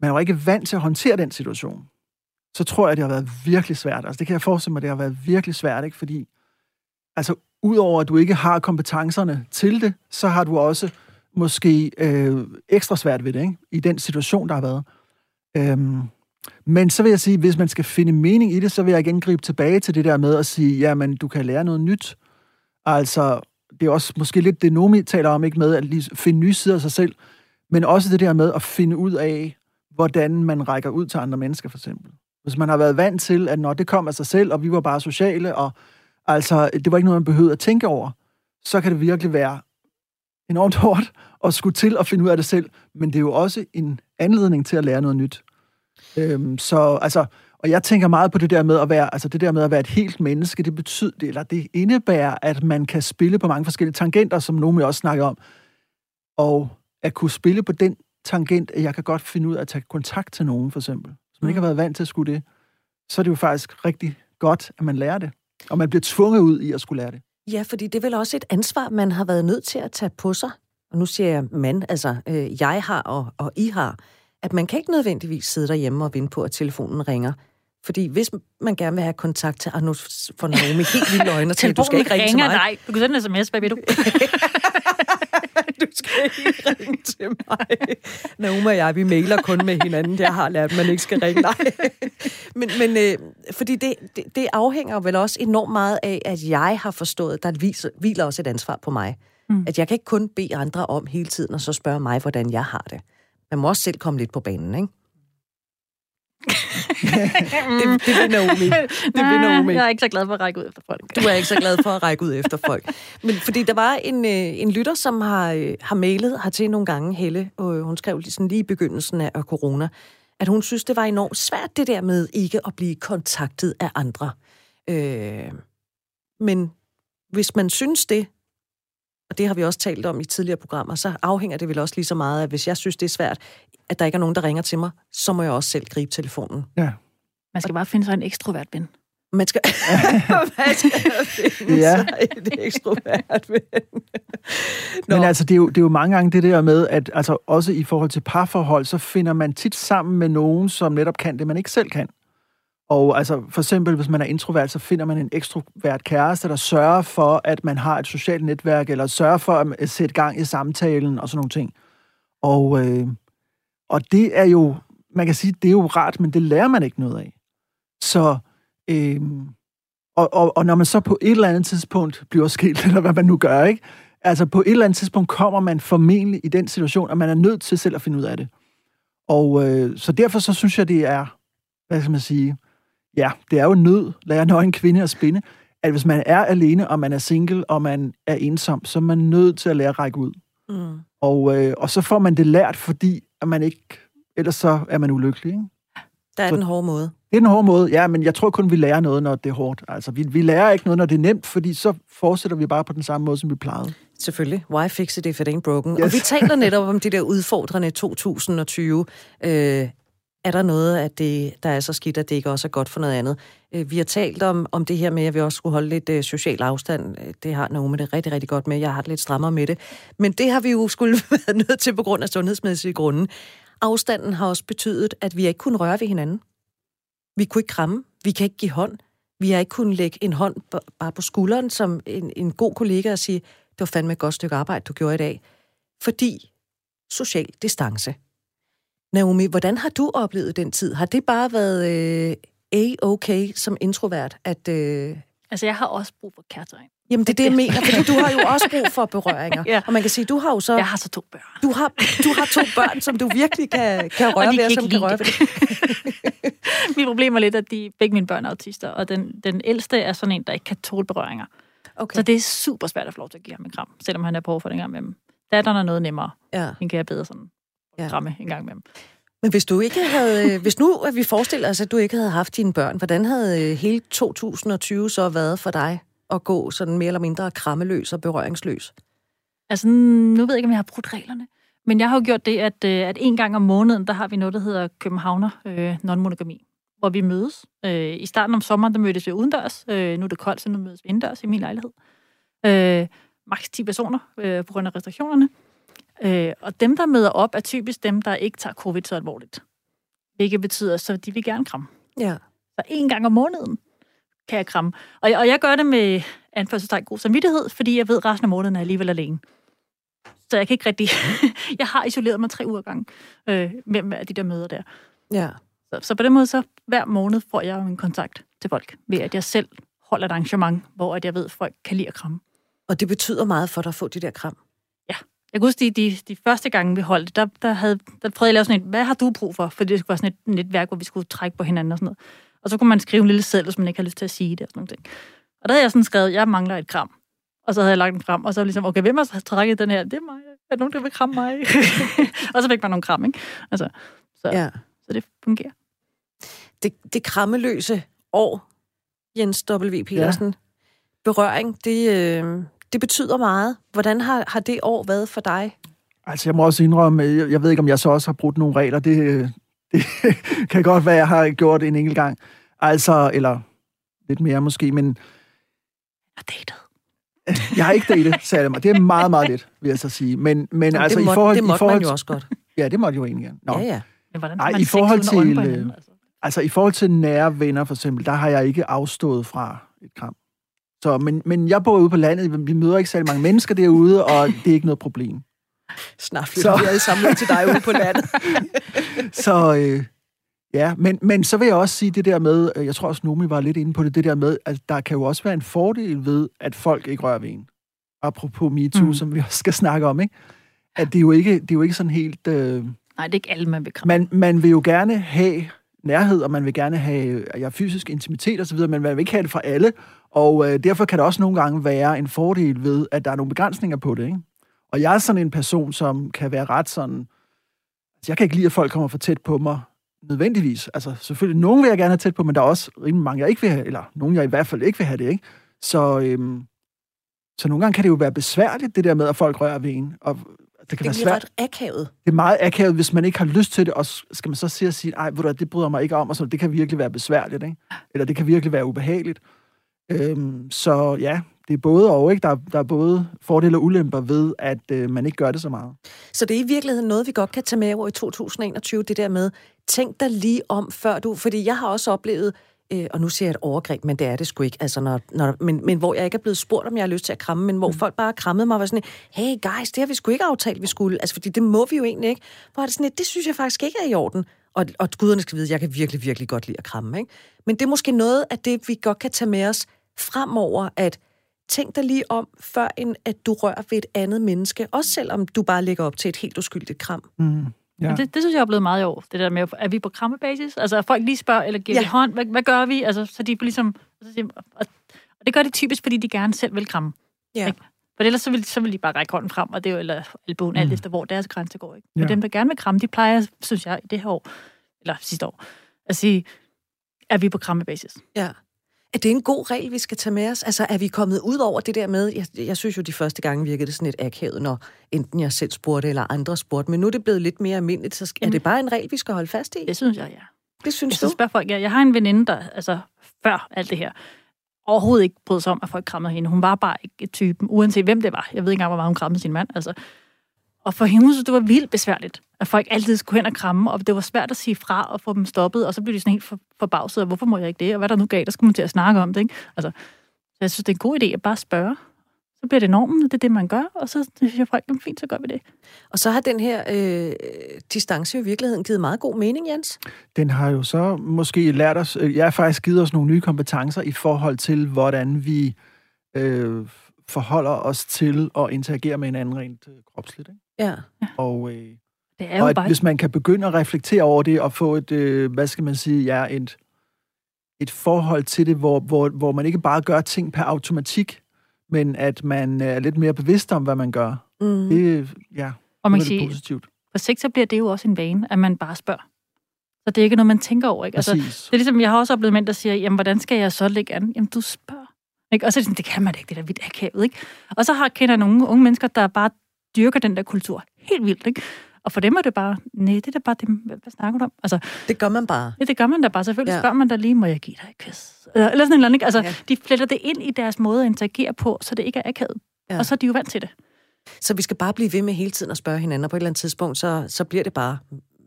man var ikke vant til at håndtere den situation, så tror jeg, det har været virkelig svært. Altså, det kan jeg forestille mig, det har været virkelig svært, ikke? Fordi, altså, udover at du ikke har kompetencerne til det, så har du også måske øh, ekstra svært ved det, ikke? I den situation, der har været. Øhm, men så vil jeg sige, hvis man skal finde mening i det, så vil jeg igen gribe tilbage til det der med at sige, jamen, du kan lære noget nyt. Altså, det er også måske lidt det, Nomi taler om, ikke med at lige finde nye sider af sig selv, men også det der med at finde ud af, hvordan man rækker ud til andre mennesker, for eksempel. Hvis man har været vant til, at når det kom af sig selv, og vi var bare sociale, og altså, det var ikke noget, man behøvede at tænke over, så kan det virkelig være enormt hårdt at skulle til at finde ud af det selv, men det er jo også en anledning til at lære noget nyt. Øhm, så altså, og jeg tænker meget på det der med at være, altså det der med at være et helt menneske, det betyder, eller det indebærer, at man kan spille på mange forskellige tangenter, som nogen også snakker om, og at kunne spille på den tangent, at jeg kan godt finde ud af at tage kontakt til nogen, for eksempel man ikke har været vant til at skulle det, så er det jo faktisk rigtig godt, at man lærer det. Og man bliver tvunget ud i at skulle lære det. Ja, fordi det er vel også et ansvar, man har været nødt til at tage på sig. Og nu siger jeg man, altså øh, jeg har og, og I har. At man kan ikke nødvendigvis sidde derhjemme og vente på, at telefonen ringer. Fordi hvis man gerne vil have kontakt til... Nu får Naomi helt vilde øjne til, du skal ikke ringe til mig. Nej, du kan sende en sms, hvad ved du? du skal ikke ringe til mig. Nauma og jeg, vi mailer kun med hinanden. Jeg har lært, at man ikke skal ringe. Nej. Men, men øh, fordi det, det, det afhænger vel også enormt meget af, at jeg har forstået, der viser, hviler også et ansvar på mig. Mm. At jeg kan ikke kun bede andre om hele tiden, og så spørge mig, hvordan jeg har det. Man må også selv komme lidt på banen, ikke? Det, det vil Naomi. Det vil Naomi. Jeg er ikke så glad for at række ud efter folk. Du er ikke så glad for at række ud efter folk. Men fordi der var en, øh, en lytter, som har, øh, har mailet til nogle gange, Helle, og hun skrev sådan lige i begyndelsen af corona, at hun synes, det var enormt svært det der med ikke at blive kontaktet af andre. Øh, men hvis man synes det, og det har vi også talt om i tidligere programmer, så afhænger det vel også lige så meget af, hvis jeg synes, det er svært, at der ikke er nogen, der ringer til mig, så må jeg også selv gribe telefonen. Ja. Man skal bare finde sig en ekstrovert ven. Man skal, man skal finde Ja. sig et ekstrovert ven. Nå. Men altså, det er, jo, det er jo mange gange det der med, at altså, også i forhold til parforhold, så finder man tit sammen med nogen, som netop kan det, man ikke selv kan. Og altså, for eksempel, hvis man er introvert, så finder man en ekstrovert kæreste, der sørger for, at man har et socialt netværk, eller sørger for at sætte gang i samtalen og sådan nogle ting. Og, øh, og det er jo, man kan sige, det er jo rart, men det lærer man ikke noget af. Så, øh, og, og, og når man så på et eller andet tidspunkt bliver skilt, eller hvad man nu gør, ikke? Altså på et eller andet tidspunkt kommer man formentlig i den situation, at man er nødt til selv at finde ud af det. Og øh, så derfor så synes jeg, det er, hvad skal man sige, ja, det er jo nød, lære nøgen kvinde at spinde, at hvis man er alene, og man er single, og man er ensom, så er man nødt til at lære at række ud. Mm. Og, øh, og så får man det lært, fordi at man ikke, ellers så er man ulykkelig, ikke? Der er Så- den hårde måde. Det er den hårde måde, ja, men jeg tror kun, vi lærer noget, når det er hårdt. Altså, vi, vi lærer ikke noget, når det er nemt, fordi så fortsætter vi bare på den samme måde, som vi plejede. Selvfølgelig. Why fix it if it ain't broken? Yes. Og vi taler netop om det der udfordrende 2020. Øh, er der noget, at det, der er så skidt, at det ikke også er godt for noget andet? Øh, vi har talt om, om det her med, at vi også skulle holde lidt øh, social afstand. Øh, det har Naomi det rigtig, rigtig godt med. Jeg har det lidt strammere med det. Men det har vi jo skulle være nødt til på grund af sundhedsmæssige grunde. Afstanden har også betydet, at vi ikke kunne røre ved hinanden. Vi kunne ikke kramme. Vi kan ikke give hånd. Vi har ikke kunnet lægge en hånd b- bare på skulderen, som en, en god kollega og sige, det var fandme et godt stykke arbejde, du gjorde i dag. Fordi social distance. Naomi, hvordan har du oplevet den tid? Har det bare været øh, a-okay som introvert? At, øh, Altså, jeg har også brug for kærtegn. jamen, det er det, jeg mener, fordi du har jo også brug for berøringer. Ja. Og man kan sige, du har jo så... Jeg har så to børn. Du har, du har to børn, som du virkelig kan, kan røre og ved, og som kan røre lide ved. det. Mit problem er lidt, at de, begge mine børn er autister, og den, den ældste er sådan en, der ikke kan tåle berøringer. Okay. Så det er super svært at få lov til at give ham en kram, selvom han er på overfordring med dem. Datteren er noget nemmere. Ja. Den kan jeg bedre sådan Ja. kramme en gang med dem. Men hvis du ikke havde, hvis nu at vi forestiller os, at du ikke havde haft dine børn, hvordan havde øh, hele 2020 så været for dig at gå sådan mere eller mindre krammeløs og berøringsløs? Altså, nu ved jeg ikke, om jeg har brudt reglerne. Men jeg har jo gjort det, at, øh, at en gang om måneden, der har vi noget, der hedder Københavner øh, non-monogami, hvor vi mødes. Øh, I starten om sommeren, der mødtes vi udendørs. Øh, nu er det koldt, så nu mødes vi indendørs i min lejlighed. Øh, Max 10 personer øh, på grund af restriktionerne. Øh, og dem, der møder op, er typisk dem, der ikke tager covid så alvorligt. Hvilket betyder, så de vil gerne kramme. Ja. Så en gang om måneden kan jeg kramme. Og, jeg- og jeg gør det med anførselstegn god samvittighed, fordi jeg ved, at resten af måneden er alligevel alene. Så jeg kan ikke rigtig... jeg har isoleret mig tre uger gang øh, med, de der møder der. Ja. Så, så på den måde, så hver måned får jeg en kontakt til folk, ved at jeg selv holder et arrangement, hvor at jeg ved, at folk kan lide at kramme. Og det betyder meget for dig at få de der kram. Jeg kan huske, de, de, de første gange, vi holdt det, der, der, havde, der prøvede jeg at lave sådan et, hvad har du brug for? For det skulle være sådan et netværk, hvor vi skulle trække på hinanden og sådan noget. Og så kunne man skrive en lille seddel, hvis man ikke har lyst til at sige det og sådan nogle ting. Og der havde jeg sådan skrevet, jeg mangler et kram. Og så havde jeg lagt den frem, og så ligesom, okay, hvem har trækket den her? Det er mig. Er der nogen, der vil kramme mig? og så fik man nogle kram, ikke? Altså, så. Ja. så det fungerer. Det, det krammeløse år, Jens W. Petersen, ja. berøring, det, øh, det betyder meget. Hvordan har, har det år været for dig? Altså, jeg må også indrømme, jeg, jeg ved ikke, om jeg så også har brudt nogle regler. Det, øh, det kan godt være, jeg har gjort en enkelt gang. Altså, eller lidt mere måske, men Jeg har datet. jeg har ikke datet, sagde jeg mig. Det er meget, meget lidt, vil jeg så sige. Men, men Nå, altså, det, i måtte, forhold, det i måtte forhold man jo også godt. Ja, det måtte jo egentlig gerne. Nå. Ja, ja. Men hvordan Ej, man i forhold til, hinanden, øh, altså? Altså, i forhold til nære venner, for eksempel, der har jeg ikke afstået fra et kram. Så, men, men jeg bor ude på landet, vi møder ikke særlig mange mennesker derude, og det er ikke noget problem. Snart Så- vi alle sammen til dig ude på landet. Så øh, ja, men, men så vil jeg også sige det der med, øh, jeg tror også, Nomi var lidt inde på det, det der med, at der kan jo også være en fordel ved, at folk ikke rører ved en. Apropos MeToo, mm. Mm. som vi også skal snakke om, ikke? At det er jo ikke, det er jo ikke sådan helt... Øh, Nej, det er ikke alle, man vil kramme. man, man vil jo gerne have nærhed, og man vil gerne have ja, fysisk intimitet osv., men man vil ikke have det fra alle, og øh, derfor kan det også nogle gange være en fordel ved, at der er nogle begrænsninger på det, ikke? Og jeg er sådan en person, som kan være ret sådan... Altså, jeg kan ikke lide, at folk kommer for tæt på mig, nødvendigvis. Altså, selvfølgelig, nogen vil jeg gerne have tæt på, men der er også rimelig mange, jeg ikke vil have, eller nogen, jeg i hvert fald ikke vil have det, ikke? Så, øhm, så nogle gange kan det jo være besværligt, det der med, at folk rører ved en. Og det kan Det være bliver svært. ret akavet. Det er meget akavet, hvis man ikke har lyst til det, og skal man så sige og sige, ej, ved du hvad, det bryder mig ikke om, og så det kan virkelig være besværligt, ikke? Eller det kan virkelig være ubehageligt. Øhm, så ja, det er både og, ikke? Der, er- der er både fordele og ulemper ved, at øh, man ikke gør det så meget. Så det er i virkeligheden noget, vi godt kan tage med over i 2021, det der med, tænk dig lige om, før du... Fordi jeg har også oplevet, øh, og nu siger jeg et overgreb, men det er det sgu ikke, altså når, når, men, men hvor jeg ikke er blevet spurgt, om jeg har lyst til at kramme, men hvor mm. folk bare har krammet mig og var sådan, hey guys, det har vi sgu ikke aftalt, vi skulle. Altså, fordi det må vi jo egentlig ikke. Hvor er det sådan, lidt, det synes jeg faktisk ikke er i orden. Og, og guderne skal vide, jeg kan virkelig, virkelig godt lide at kramme, ikke? Men det er måske noget af det, vi godt kan tage med os fremover, at tænk dig lige om, før end at du rører ved et andet menneske, også selvom du bare lægger op til et helt uskyldigt kram. Mm. Ja. Det, det synes jeg er blevet meget i år, det der med, er vi på krammebasis? Altså, at folk lige spørger, eller giver Ja. hånd, hvad, hvad gør vi? Altså, så de ligesom... Og, og det gør de typisk, fordi de gerne selv vil kramme. Ja. Ikke? For ellers så vil, så vil de bare række hånden frem, og det er jo, eller albuen, mm. alt efter hvor deres grænse går. Ikke? Men Ja. dem, der gerne vil kramme, de plejer, synes jeg, i det her år, eller sidste år, at sige, er vi på krammebasis? Ja. Er det en god regel, vi skal tage med os? Altså, er vi kommet ud over det der med... Jeg, jeg synes jo, de første gange virkede det sådan lidt akavet, når enten jeg selv spurgte, eller andre spurgte. Men nu er det blevet lidt mere almindeligt, så er det bare en regel, vi skal holde fast i? Det synes jeg, ja. Det synes Jeg du? så spørger folk, ja, jeg har en veninde, der altså, før alt det her, overhovedet ikke brød sig om, at folk krammede hende. Hun var bare ikke typen, uanset hvem det var. Jeg ved ikke engang, hvor meget hun krammede sin mand. Altså. Og for hende, så det var vildt besværligt, at folk altid skulle hen og kramme, og det var svært at sige fra og få dem stoppet, og så blev de sådan helt for, forbavset, og hvorfor må jeg ikke det, og hvad er der nu galt, der skulle man til at snakke om det, ikke? Altså, så jeg synes, det er en god idé at bare spørge. Så bliver det normen, det er det, man gør, og så siger folk, "Jamen, fint, så gør vi det. Og så har den her øh, distance i virkeligheden givet meget god mening, Jens. Den har jo så måske lært os, øh, jeg har faktisk givet os nogle nye kompetencer i forhold til, hvordan vi øh, forholder os til at interagere med hinanden rent øh, kropsligt. Ikke? Ja. Og, øh, Det er jo og at, bare... hvis man kan begynde at reflektere over det og få et, øh, hvad skal man sige, ja, et, et forhold til det, hvor, hvor, hvor man ikke bare gør ting per automatik, men at man er lidt mere bevidst om, hvad man gør. Mm. Det, ja, og man det kan er sige, positivt. på sigt, så bliver det jo også en vane, at man bare spørger. Så det er ikke noget, man tænker over, ikke? Altså, Præcis. Det er ligesom, jeg har også oplevet mænd, der siger, jamen, hvordan skal jeg så lægge an? Jamen, du spørger. Ikke? Og så er det sådan, det kan man ikke, det der vidt akavet, ikke? Og så har, kender jeg nogle unge mennesker, der bare dyrker den der kultur helt vildt, ikke? Og for dem er det bare, nej, det er da bare dem, hvad, snakker du om? Altså, Det gør man bare. det, det gør man da bare. Selvfølgelig Ja. ja. spørger man da lige, må jeg give dig et kys? Eller, sådan en eller anden, ikke? Altså, Ja. ja. de fletter det ind i deres måde at interagere på, så det ikke er akavet. Ja. Ja. Og så er de jo vant til det. Så vi skal bare blive ved med hele tiden at spørge hinanden, og på et eller andet tidspunkt, så, så bliver det bare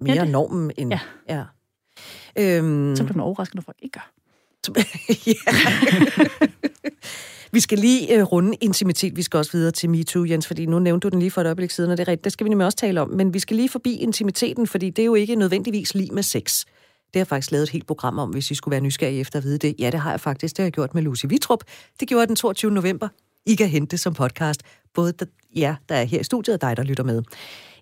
mere Ja, ja, det- normen end... Ja. ja. Øhm, Så bliver man overrasket, når folk ikke gør. ja. vi skal lige øh, runde intimitet. Vi skal også videre til MeToo, Jens, fordi nu nævnte du den lige for et øjeblik siden, og det er rigtigt. Det skal vi nemlig også tale om. Men vi skal lige forbi intimiteten, fordi det er jo ikke nødvendigvis lige med sex. Det har jeg faktisk lavet et helt program om, hvis I skulle være nysgerrige efter at vide det. Ja, det har jeg faktisk. Det har jeg gjort med Lucy Vitrup. Det gjorde jeg den 22. november. I kan hente det som podcast. Både der, ja, der er her i studiet, og dig, der lytter med.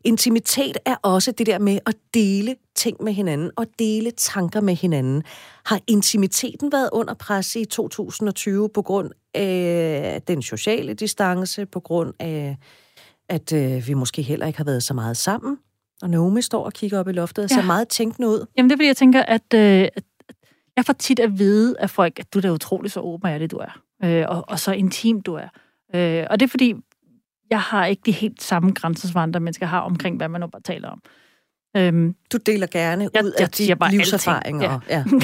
Intimitet er også det der med at dele ting med hinanden og dele tanker med hinanden. Har intimiteten været under pres i 2020 på grund af den sociale distance, på grund af, at øh, vi måske heller ikke har været så meget sammen? Og Naomi står og kigger op i loftet og ser Ja. meget tænkende ud. Jamen, det er fordi, jeg tænker, at, øh, jeg får tit at vide af folk, at du er utrolig så åben af det, du er. Øh, og, og så intim, du er. Øh, og det er fordi, jeg har ikke de helt samme grænser, som andre mennesker har omkring, hvad man nu bare taler om. Øhm, Du deler gerne Jeg- ud jeg af dine bare livserfaringer. alting.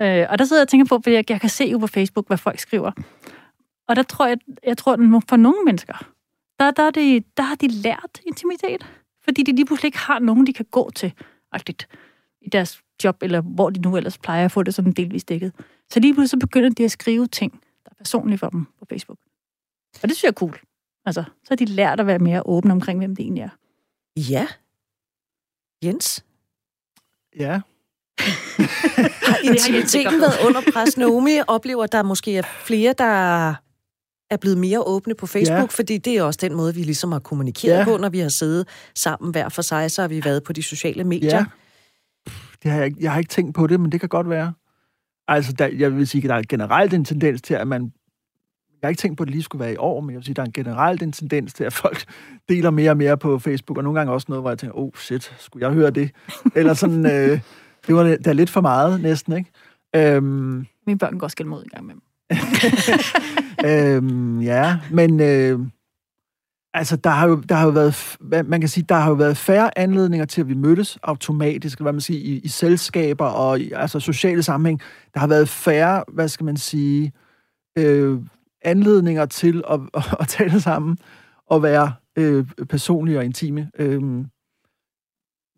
Ja. øh, og der sidder jeg og tænker på, fordi jeg, jeg kan se jo på Facebook, hvad folk skriver. Og der tror jeg, jeg tror, at for nogle mennesker, der, der, er det, der har de lært intimitet. Fordi de lige pludselig ikke har nogen, de kan gå til agtigt, i deres job, eller hvor de nu ellers plejer at få det sådan delvis dækket. Så lige pludselig så begynder de at skrive ting, der er personlige for dem på Facebook. Og det synes jeg er cool. Altså, så har de lært at være mere åbne omkring, hvem det egentlig er. ja. Jens? Ja. Har intimiteten været under pres? Naomi oplever, at der måske er flere, der er blevet mere åbne på Facebook, Ja. fordi det er også den måde, vi ligesom har kommunikeret Ja. på, når vi har siddet sammen hver for sig, så har vi været på de sociale medier. Ja. Det har jeg, jeg har ikke tænkt på det, men det kan godt være. Altså, der, jeg vil sige, at der er generelt en tendens til, at man... Jeg har ikke tænkt på, at det lige skulle være i år, men jeg vil sige, der er en generelt en tendens til, at folk deler mere og mere på Facebook, og nogle gange også noget, hvor jeg tænker, oh shit, skulle jeg høre det? Eller sådan, øh, det var da lidt for meget næsten, ikke? Øhm, Mine børn går skælde mod i gang med dem. øhm, ja, men, øh, Altså, der har, jo, der har jo været, man kan sige, der har jo været færre anledninger til, at vi mødtes automatisk, hvad man siger, i, i selskaber og i altså sociale sammenhæng. Der har været færre, hvad skal man sige, øh, anledninger til at, at, tale sammen og være øh, personlige og intime. Øh,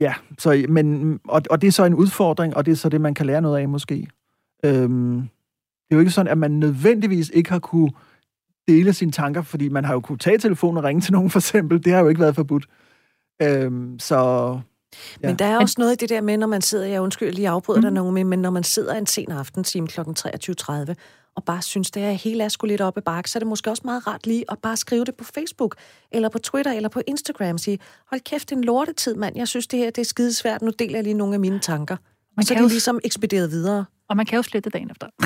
ja, så, men, og, og det er så en udfordring, og det er så det, man kan lære noget af måske. Øh, det er jo ikke sådan, at man nødvendigvis ikke har kunne dele sine tanker, fordi man har jo kunne tage telefonen og ringe til nogen for eksempel. Det har jo ikke været forbudt. Øhm, så... Ja. Men der er også noget i det der med, når man sidder, jeg undskyld lige afbryder mm. dig, Naomi, men når man sidder en sen aftentime kl. 23.30, og bare synes, det er helt er sgu lidt op i bakke, så er det måske også meget rart lige at bare skrive det på Facebook, eller på Twitter, eller på Instagram, og sige, hold kæft, det er en lortetid, mand, jeg synes, det her det er skidesvært, nu deler jeg lige nogle af mine tanker. Man så kan det ligesom ekspederet videre. Og man kan jo slette dagen efter.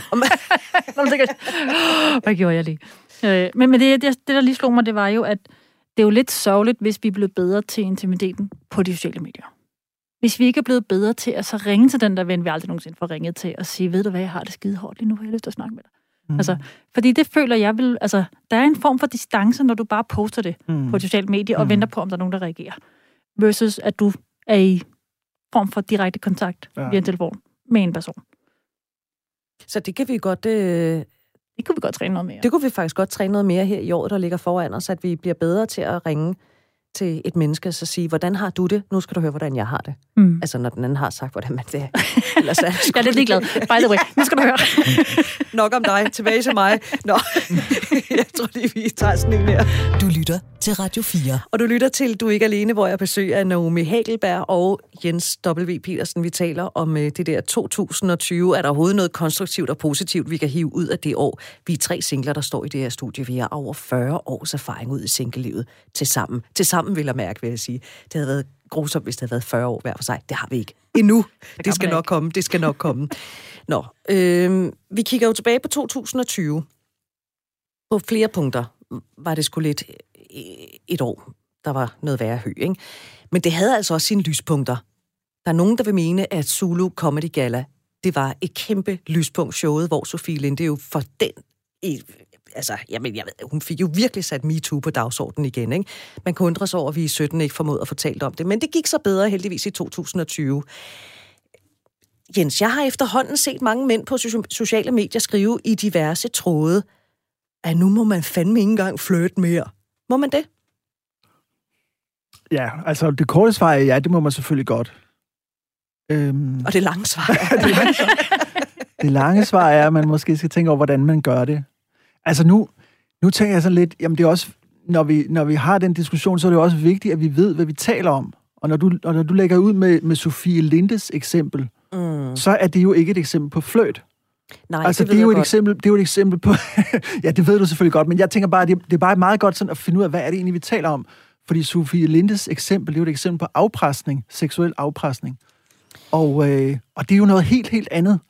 Hvad gjorde jeg lige? Øh, men, men det, det, det, der lige slog mig, det var jo, at det er jo lidt sørgeligt, hvis vi er blevet bedre til intimiteten på de sociale medier. Hvis vi ikke er blevet bedre til at så ringe til den der ven, vi aldrig nogensinde får ringet til, og sige, ved du hvad, jeg har det skide hårdt lige nu, har jeg lyst til at snakke med dig. Mm. Altså, fordi det føler jeg vil, altså, der er en form for distance, når du bare poster det mm. på sociale medier, og mm. venter på, om der er nogen, der reagerer. Versus, at du er i form for direkte kontakt ja. via en telefon med en person. Så det kan vi godt... Øh, det kunne vi godt træne noget mere. Det kunne vi faktisk godt træne noget mere her i år, der ligger foran os, at vi bliver bedre til at ringe til et menneske og så sige, hvordan har du det? Nu skal du høre, hvordan jeg har det. Mm. Altså, når den anden har sagt, hvordan man det Ellers er jeg er lidt ligeglad. By the way, nu skal du høre. Nok om dig. Tilbage til mig. Nå, jeg tror lige, vi tager sådan en her. Du lytter til Radio 4. Og du lytter til Du er ikke alene, hvor jeg besøger Naomi Hagelberg og Jens W. Petersen. Vi taler om øh, det der 2020. Er der overhovedet noget konstruktivt og positivt, vi kan hive ud af det år? Vi er tre singler, der står i det her studie. Vi har over 40 års erfaring ud i singlelivet til sammen. Til sammen vil jeg mærke, vil jeg sige. Det havde været grusomt, hvis det havde været 40 år hver for sig. Det har vi ikke endnu. Det, det skal nok ikke. komme. Det skal nok komme. Nå, øh, vi kigger jo tilbage på 2020. På flere punkter var det sgu lidt et år, der var noget værre hø, ikke? Men det havde altså også sine lyspunkter. Der er nogen, der vil mene, at Zulu Comedy Gala, det var et kæmpe lyspunkt showet, hvor Sofie Linde jo for den altså, jamen, jeg ved, hun fik jo virkelig sat MeToo på dagsordenen igen. Ikke? Man kunne undre sig over, at vi i 17 ikke formåede at fortælle om det. Men det gik så bedre heldigvis i 2020. Jens, jeg har efterhånden set mange mænd på sociale medier skrive i diverse tråde, at nu må man fandme ikke engang flirte mere. Må man det? Ja, altså det korte svar er ja, det må man selvfølgelig godt. Øhm... Og det lange svar er... det, lange svar. det lange svar er, at man måske skal tænke over, hvordan man gør det. Altså nu, nu tænker jeg så lidt, jamen det er også, når vi, når vi har den diskussion, så er det også vigtigt, at vi ved, hvad vi taler om. Og når du, og når du lægger ud med, med Sofie Lindes eksempel, mm. så er det jo ikke et eksempel på fløjt. Nej, altså, det, det, er jo et godt. eksempel, det er jo et eksempel på... ja, det ved du selvfølgelig godt, men jeg tænker bare, det, det er bare meget godt sådan at finde ud af, hvad er det egentlig, vi taler om. Fordi Sofie Lindes eksempel, det er jo et eksempel på afpresning, seksuel afpresning. Og, øh, og det er jo noget helt, helt andet.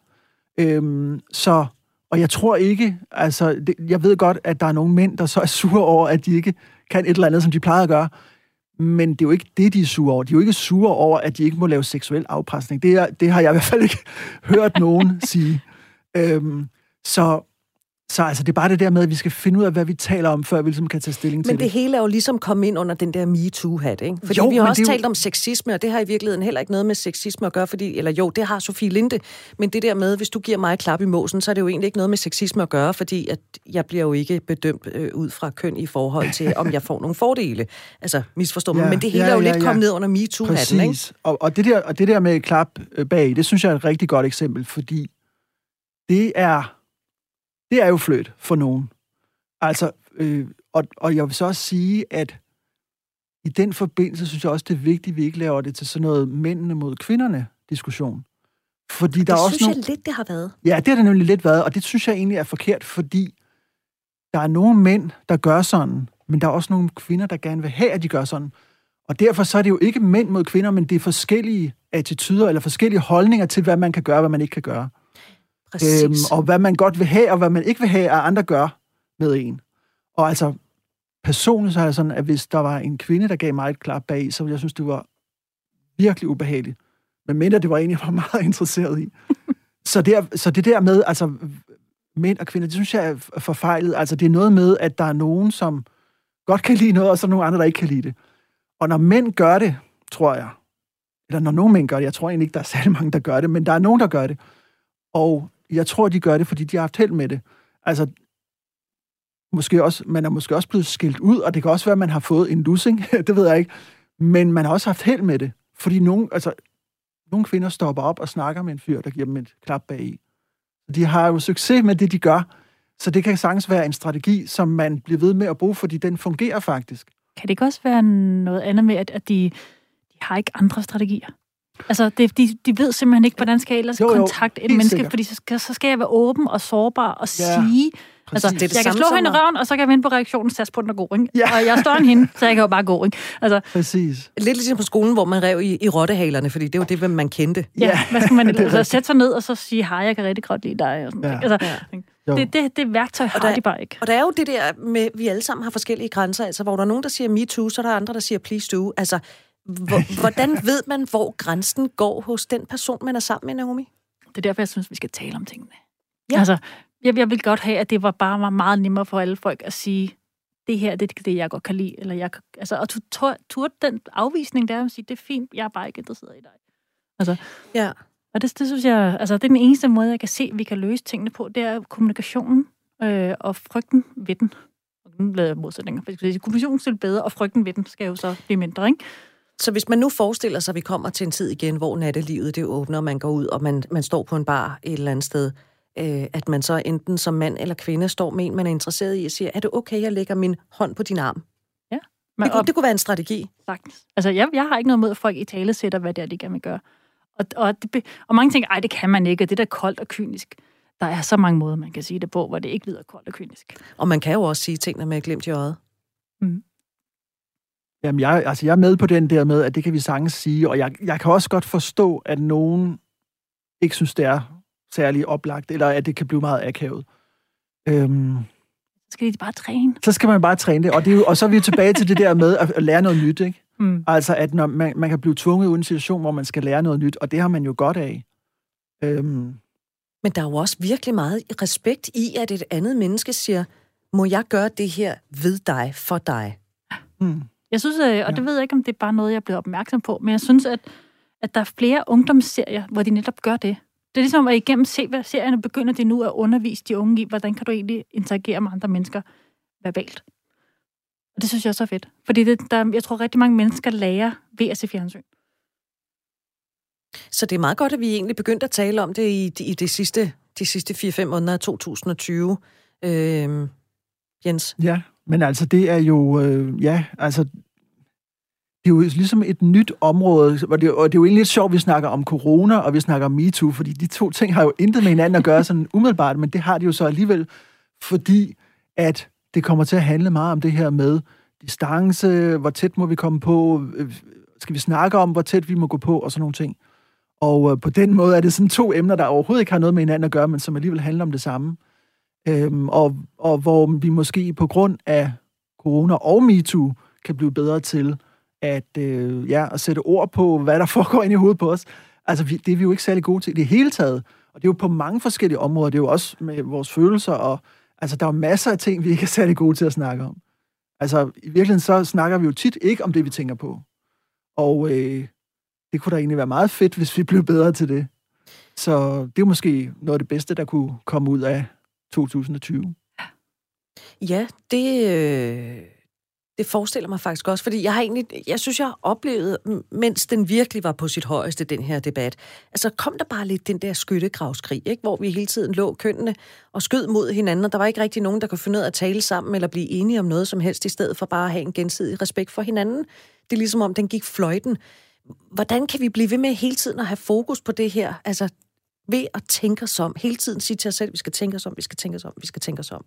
Øhm, så og jeg tror ikke, altså, det, jeg ved godt, at der er nogle mænd, der så er sure over, at de ikke kan et eller andet, som de plejer at gøre. Men det er jo ikke det, de er sure over. De er jo ikke sure over, at de ikke må lave seksuel afpresning. Det, er, det har jeg i hvert fald ikke hørt nogen sige. Øhm, så så altså, det er bare det der med, at vi skal finde ud af, hvad vi taler om, før vi ligesom kan tage stilling men til det. Men det hele er jo ligesom kommet ind under den der MeToo-hat, ikke? Fordi jo, vi har også talt jo... om sexisme, og det har i virkeligheden heller ikke noget med sexisme at gøre, fordi, eller jo, det har Sofie Linde, men det der med, hvis du giver mig et klap i måsen, så er det jo egentlig ikke noget med sexisme at gøre, fordi at jeg bliver jo ikke bedømt øh, ud fra køn i forhold til, om jeg får nogle fordele. Altså, misforstå mig, ja, men det hele ja, er jo ja, lidt ja. kommet ned under MeToo-hatten, ikke? Og, og, det der, og det der med klap bag, det synes jeg er et rigtig godt eksempel, fordi det er det er jo flødt for nogen. Altså, øh, og, og jeg vil så også sige, at i den forbindelse synes jeg også, det er vigtigt, at vi ikke laver det til sådan noget mændene mod kvinderne diskussion. Fordi det der er også synes nogle... jeg lidt, det har været. Ja, det har det nemlig lidt været, og det synes jeg egentlig er forkert, fordi der er nogle mænd, der gør sådan, men der er også nogle kvinder, der gerne vil have, at de gør sådan. Og derfor så er det jo ikke mænd mod kvinder, men det er forskellige attityder eller forskellige holdninger til, hvad man kan gøre og hvad man ikke kan gøre. Præcis. Øhm, og hvad man godt vil have, og hvad man ikke vil have, at andre gør med en. Og altså, personligt så er jeg sådan, at hvis der var en kvinde, der gav mig et klart bag, så ville jeg synes, det var virkelig ubehageligt. Men mindre det var en, jeg var meget interesseret i. så, der, så det der med, altså, mænd og kvinder, det synes jeg er forfejlet. Altså, det er noget med, at der er nogen, som godt kan lide noget, og så nogle andre, der ikke kan lide det. Og når mænd gør det, tror jeg, eller når nogle mænd gør det, jeg tror egentlig ikke, der er særlig mange, der gør det, men der er nogen, der gør det. Og jeg tror, de gør det, fordi de har haft held med det. Altså, måske også, man er måske også blevet skilt ud, og det kan også være, at man har fået en lussing, det ved jeg ikke. Men man har også haft held med det. Fordi nogle, altså, nogle kvinder stopper op og snakker med en fyr, der giver dem et klap bag i. De har jo succes med det, de gør. Så det kan sagtens være en strategi, som man bliver ved med at bruge, fordi den fungerer faktisk. Kan det ikke også være noget andet med, at, at de, de har ikke andre strategier? Altså, det, de, de ved simpelthen ikke, hvordan skal jeg ellers jo, jo, kontakte et menneske, sikkert. fordi så skal, så skal jeg være åben og sårbar og ja. sige, Altså, det er det jeg kan slå hende i røven, og så kan jeg vente på reaktionen, så på den er god, ikke? Ja. Og jeg står en hende, så jeg kan jo bare gå, ikke? Altså, Præcis. Lidt ligesom på skolen, hvor man rev i, i rottehalerne, fordi det var det, man kendte. Ja, ja. hvad skal man altså, sætte sig ned og så sige, hej, jeg kan rigtig godt lide dig. Og sådan, ja. altså, ja. det, det, det værktøj har der, de bare ikke. Og der er jo det der med, vi alle sammen har forskellige grænser, altså hvor der er nogen, der siger me too, så er der andre, der siger please do. Altså, hvordan ved man, hvor grænsen går hos den person, man er sammen med, Naomi? Det er derfor, jeg synes, vi skal tale om tingene. Ja. Altså, jeg, jeg vil godt have, at det var bare var meget nemmere for alle folk at sige, det her, det er det, jeg godt kan lide. Eller jeg, altså, og du turde den afvisning der, at sige, det er fint, jeg er bare ikke interesseret i dig. Altså, ja. Og det, det synes jeg, altså det er den eneste måde, jeg kan se, at vi kan løse tingene på, det er kommunikationen øh, og frygten ved den. Og nu lavede jeg modsætninger, for kommunikationen skal bedre, og frygten ved den skal jo så blive mindre, ikke? Så hvis man nu forestiller sig, at vi kommer til en tid igen, hvor nattelivet det åbner, man går ud, og man, man står på en bar et eller andet sted, øh, at man så enten som mand eller kvinde står med en, man er interesseret i, og siger, er det okay, jeg lægger min hånd på din arm? Ja. Men, det, kunne, det kunne være en strategi. Sagtens. Altså, jeg, jeg har ikke noget mod, at folk i tale sætter, hvad det er, de gerne vil gøre. Og, og, det, og mange tænker, ej, det kan man ikke, og det er da koldt og kynisk. Der er så mange måder, man kan sige det på, hvor det ikke lyder koldt og kynisk. Og man kan jo også sige tingene med glemt i øjet. Mm. Jamen, jeg, altså, jeg er med på den der med, at det kan vi sagtens sige, og jeg, jeg kan også godt forstå, at nogen ikke synes, det er særlig oplagt, eller at det kan blive meget akavet. Øhm, så skal de bare træne. Så skal man bare træne det, og, det er jo, og så er vi jo tilbage til det der med at, at lære noget nyt, ikke? Mm. Altså, at når man, man kan blive tvunget ud i en situation, hvor man skal lære noget nyt, og det har man jo godt af. Øhm. Men der er jo også virkelig meget respekt i, at et andet menneske siger, må jeg gøre det her ved dig, for dig? Mm. Jeg synes, øh, og det ved jeg ikke, om det er bare noget, jeg er blevet opmærksom på, men jeg synes, at, at der er flere ungdomsserier, hvor de netop gør det. Det er ligesom, at igennem serierne begynder de nu at undervise de unge i, hvordan kan du egentlig interagere med andre mennesker verbalt. Og det synes jeg også er fedt. Fordi det, der, jeg tror, rigtig mange mennesker lærer ved at se fjernsyn. Så det er meget godt, at vi egentlig begyndte at tale om det i, i de sidste, de sidste 4-5 måneder af 2020. Øh, Jens? Ja, men altså det er jo, øh, ja, altså det er jo ligesom et nyt område, og det, og det er jo egentlig lidt sjovt, at vi snakker om corona, og vi snakker om MeToo, fordi de to ting har jo intet med hinanden at gøre sådan umiddelbart, men det har de jo så alligevel, fordi at det kommer til at handle meget om det her med distance, hvor tæt må vi komme på, øh, skal vi snakke om, hvor tæt vi må gå på, og sådan nogle ting. Og øh, på den måde er det sådan to emner, der overhovedet ikke har noget med hinanden at gøre, men som alligevel handler om det samme. Øhm, og, og hvor vi måske på grund af corona og MeToo kan blive bedre til at, øh, ja, at sætte ord på, hvad der foregår ind i hovedet på os. Altså, vi, det er vi jo ikke særlig gode til i det hele taget. Og det er jo på mange forskellige områder. Det er jo også med vores følelser, og altså, der er masser af ting, vi ikke er særlig gode til at snakke om. Altså, i virkeligheden så snakker vi jo tit ikke om det, vi tænker på. Og øh, det kunne da egentlig være meget fedt, hvis vi blev bedre til det. Så det er måske noget af det bedste, der kunne komme ud af 2020. Ja, det, øh, det forestiller mig faktisk også, fordi jeg har egentlig, jeg synes, jeg har oplevet, mens den virkelig var på sit højeste, den her debat, altså kom der bare lidt den der skyttegravskrig, ikke? hvor vi hele tiden lå kønnene og skød mod hinanden, og der var ikke rigtig nogen, der kunne finde ud af at tale sammen eller blive enige om noget som helst, i stedet for bare at have en gensidig respekt for hinanden. Det er ligesom om, den gik fløjten. Hvordan kan vi blive ved med hele tiden at have fokus på det her? Altså ved at tænke os om. Hele tiden sige til os selv, vi skal tænke os om, vi skal tænke os om, vi skal tænke os om.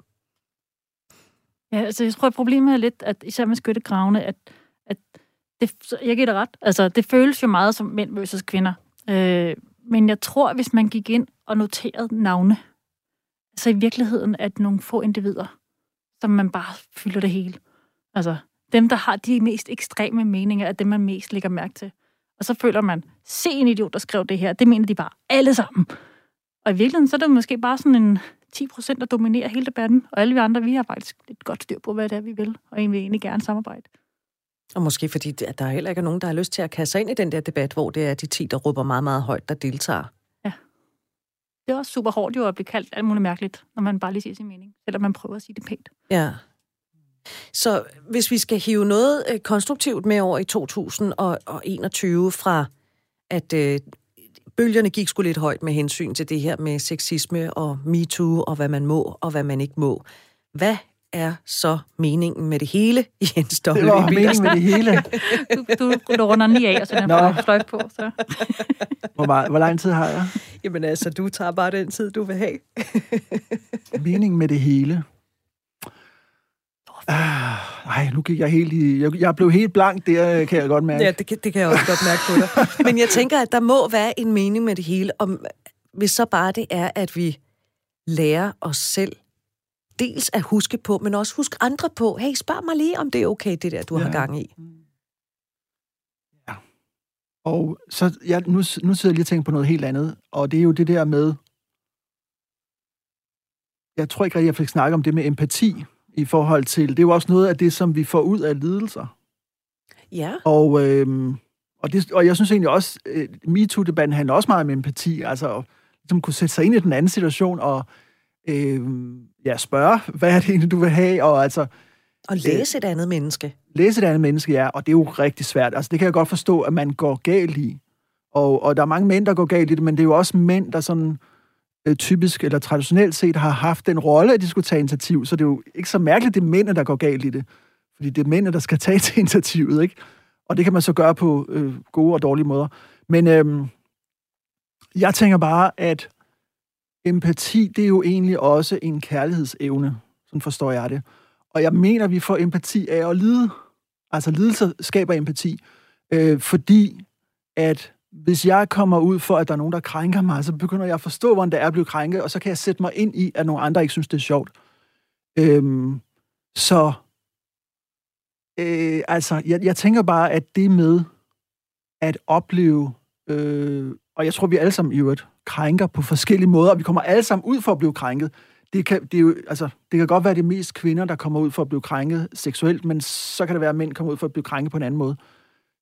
Ja, altså jeg tror, at problemet er lidt, at især med skyttegravene, at, at det, jeg giver dig ret. Altså, det føles jo meget som mænd versus kvinder. Øh, men jeg tror, hvis man gik ind og noterede navne, så i virkeligheden at nogle få individer, som man bare fylder det hele. Altså, dem, der har de mest ekstreme meninger, er dem, man mest lægger mærke til. Og så føler man, se en idiot, der skrev det her, det mener de bare alle sammen. Og i virkeligheden, så er det måske bare sådan en 10 procent, der dominerer hele debatten, og alle vi andre, vi har faktisk et godt styr på, hvad det er, vi vil, og egentlig, egentlig gerne samarbejde. Og måske fordi, at der heller ikke er nogen, der har lyst til at kaste sig ind i den der debat, hvor det er de 10, der råber meget, meget højt, der deltager. Ja. Det er også super hårdt jo at blive kaldt alt muligt mærkeligt, når man bare lige siger sin mening, selvom man prøver at sige det pænt. Ja. Så hvis vi skal hive noget øh, konstruktivt med over i 2021 fra, at øh, bølgerne gik sgu lidt højt med hensyn til det her med sexisme og MeToo og hvad man må og hvad man ikke må. Hvad er så meningen med det hele, Jens W. Det var meningen med det hele. du, du, du runder den lige af, og så den fløjt på. Så. Hvor, meget, hvor lang tid har jeg? Jamen altså, du tager bare den tid, du vil have. Meningen med det hele. Ah, nej, nu gik jeg helt i... Jeg, jeg blev helt blank der, kan jeg godt mærke. Ja, det, kan- det kan jeg også godt mærke på dig. Men jeg tænker, at der må være en mening med det hele, om, hvis så bare det er, at vi lærer os selv dels at huske på, men også huske andre på. Hey, spørg mig lige, om det er okay, det der, du ja. har Ja. gang i. Og så, ja, nu, nu sidder jeg lige og tænker på noget helt andet, og det er jo det der med, jeg tror ikke rigtig, jeg fik snakket om det med empati i forhold til, det er jo også noget af det, som vi får ud af lidelser. Ja. Og, øhm, og, det, og jeg synes egentlig også, øh, MeToo-debatten handler også meget om empati, altså at ligesom kunne sætte sig ind i den anden situation og øhm, ja, spørge, hvad er det egentlig, du vil have, og altså Og læse et andet menneske. læse et andet menneske, ja, og det er jo rigtig svært. Altså, det kan jeg godt forstå, at man går galt i. Og, og der er mange mænd, der går galt i det, men det er jo også mænd, der sådan øh, typisk eller traditionelt set har haft den rolle, at de skulle tage initiativ. Så det er jo ikke så mærkeligt, det er mændene, der går galt i det. Fordi det er mændene, der skal tage til initiativet, ikke? Og det kan man så gøre på øh, gode og dårlige måder. Men øh, jeg tænker bare, at empati, det er jo egentlig også en kærlighedsevne. Sådan forstår jeg det. Og jeg mener, vi får empati af at lide. Altså lidelse skaber empati. Øh, fordi at hvis jeg kommer ud for, at der er nogen, der krænker mig, så begynder jeg at forstå, hvordan det er at blive krænket, og så kan jeg sætte mig ind i, at nogle andre ikke synes, det er sjovt. Øhm, så øh, altså, jeg, jeg tænker bare, at det med at opleve, øh, og jeg tror, vi alle sammen i øvrigt krænker på forskellige måder, og vi kommer alle sammen ud for at blive krænket. Det kan, det, er jo, altså, det kan godt være, det er mest kvinder, der kommer ud for at blive krænket seksuelt, men så kan det være, at mænd kommer ud for at blive krænket på en anden måde.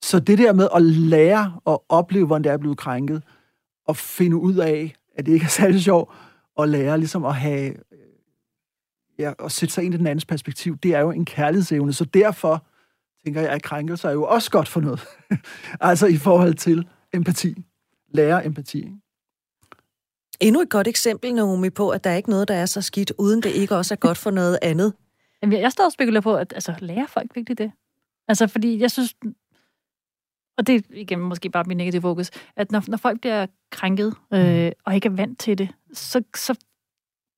Så det der med at lære og opleve, hvordan det er at blive krænket, og finde ud af, at det ikke er særlig sjovt, og lære ligesom at have, øh, ja, at sætte sig ind i den andens perspektiv, det er jo en kærlighedsevne. Så derfor tænker jeg, at krænkelser er jo også godt for noget. altså i forhold til empati. Lære empati. Ikke? Endnu et godt eksempel, Naomi, på, at der er ikke noget, der er så skidt, uden det ikke også er godt for noget andet. Jamen, jeg står og spekulerer på, at altså, lærer folk virkelig det? Altså, fordi jeg synes, og det er igen måske bare min negative fokus, at når, når folk bliver krænket, øh, og ikke er vant til det, så, så,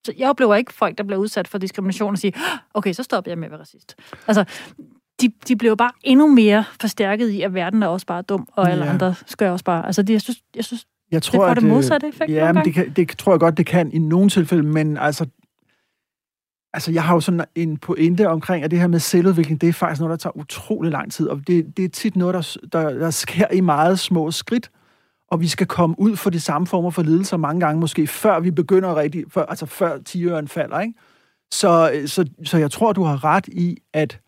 så jeg oplever ikke folk, der bliver udsat for diskrimination og siger, "Ah, okay, så stopper jeg med at være racist. Altså, de, de bliver bare endnu mere forstærket i, at verden er også bare dum, og alle Ja. andre skal også bare... Altså, det, jeg synes, jeg synes Jeg det får det øh, modsatte effekt Ja, men det, kan, det tror jeg godt, det kan i nogle tilfælde, men altså, altså jeg har jo sådan en pointe omkring, at det her med selvudvikling, det er faktisk noget, der tager utrolig lang tid, og det, det er tit noget, der, der, der sker i meget små skridt, og vi skal komme ud for de samme former for lidelser mange gange, måske før vi begynder rigtig, før, altså før tiøren falder, ikke? Så, så, så jeg tror, du har ret i, at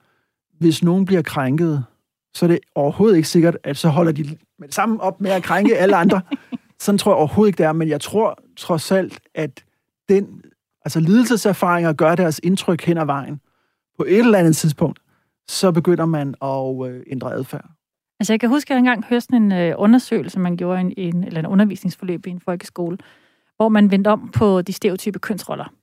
hvis nogen bliver krænket, så er det overhovedet ikke sikkert, at så holder de med det samme op med at krænke alle andre. Sådan tror jeg overhovedet ikke, det er, men jeg tror trods alt, at den, altså lidelseserfaringer gør deres indtryk hen ad vejen. På et eller andet tidspunkt, så begynder man at øh, ændre adfærd. Altså, jeg kan huske, at jeg engang hørte sådan en øh, undersøgelse, man gjorde i en, en, eller en undervisningsforløb i en folkeskole, hvor man vendte om på de stereotype kønsroller.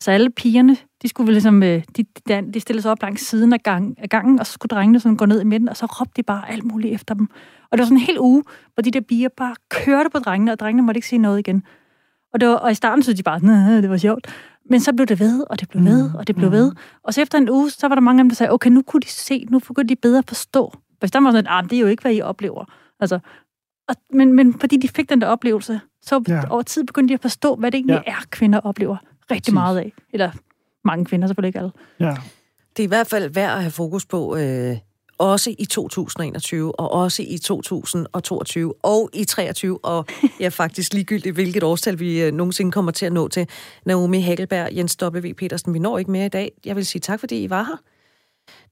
Så alle pigerne, de skulle ligesom, øh, de, de, de stillede sig op langs siden af, gang, af gangen, og så skulle drengene sådan gå ned i midten, og så råbte de bare alt muligt efter dem. Og det var sådan en hel uge, hvor de der piger bare kørte på drengene, og drengene måtte ikke sige noget igen. Og, det var, og i starten synes de bare, nej, det var sjovt. Men så blev det ved, og det blev ved, og det blev ved. Og så efter en uge, så var der mange af dem, der sagde, okay, nu kunne de se, nu begyndte de bedre forstå. For der var sådan, ah, det er jo ikke, hvad I oplever. Altså, og, men, men fordi de fik den der oplevelse, så Ja. over tid begyndte de at forstå, hvad det egentlig Ja. ja. er, kvinder oplever rigtig Præcis. meget af. Eller mange kvinder, selvfølgelig ikke alle. Ja. Det er i hvert fald værd at have fokus på, øh, også i 2021, og også i 2022, og i 23, og ja, faktisk ligegyldigt, hvilket årstal vi øh, nogensinde kommer til at nå til. Naomi Hagelberg, Jens W. Petersen, vi når ikke mere i dag. Jeg vil sige tak, fordi I var her.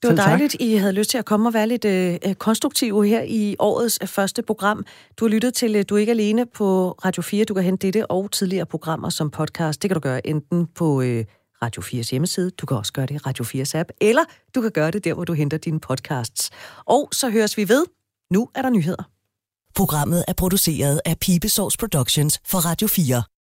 Det var dejligt, I havde lyst til at komme og være lidt øh, øh, konstruktive her i årets øh, første program. Du har lyttet til Du er ikke alene på Radio 4. Du kan hente dette og tidligere programmer som podcast. Det kan du gøre enten på øh, Radio 4's hjemmeside, du kan også gøre det i Radio 4's app, eller du kan gøre det der, hvor du henter dine podcasts. Og så høres vi ved. Nu er der nyheder. Programmet er produceret af Pibesource Productions for Radio 4.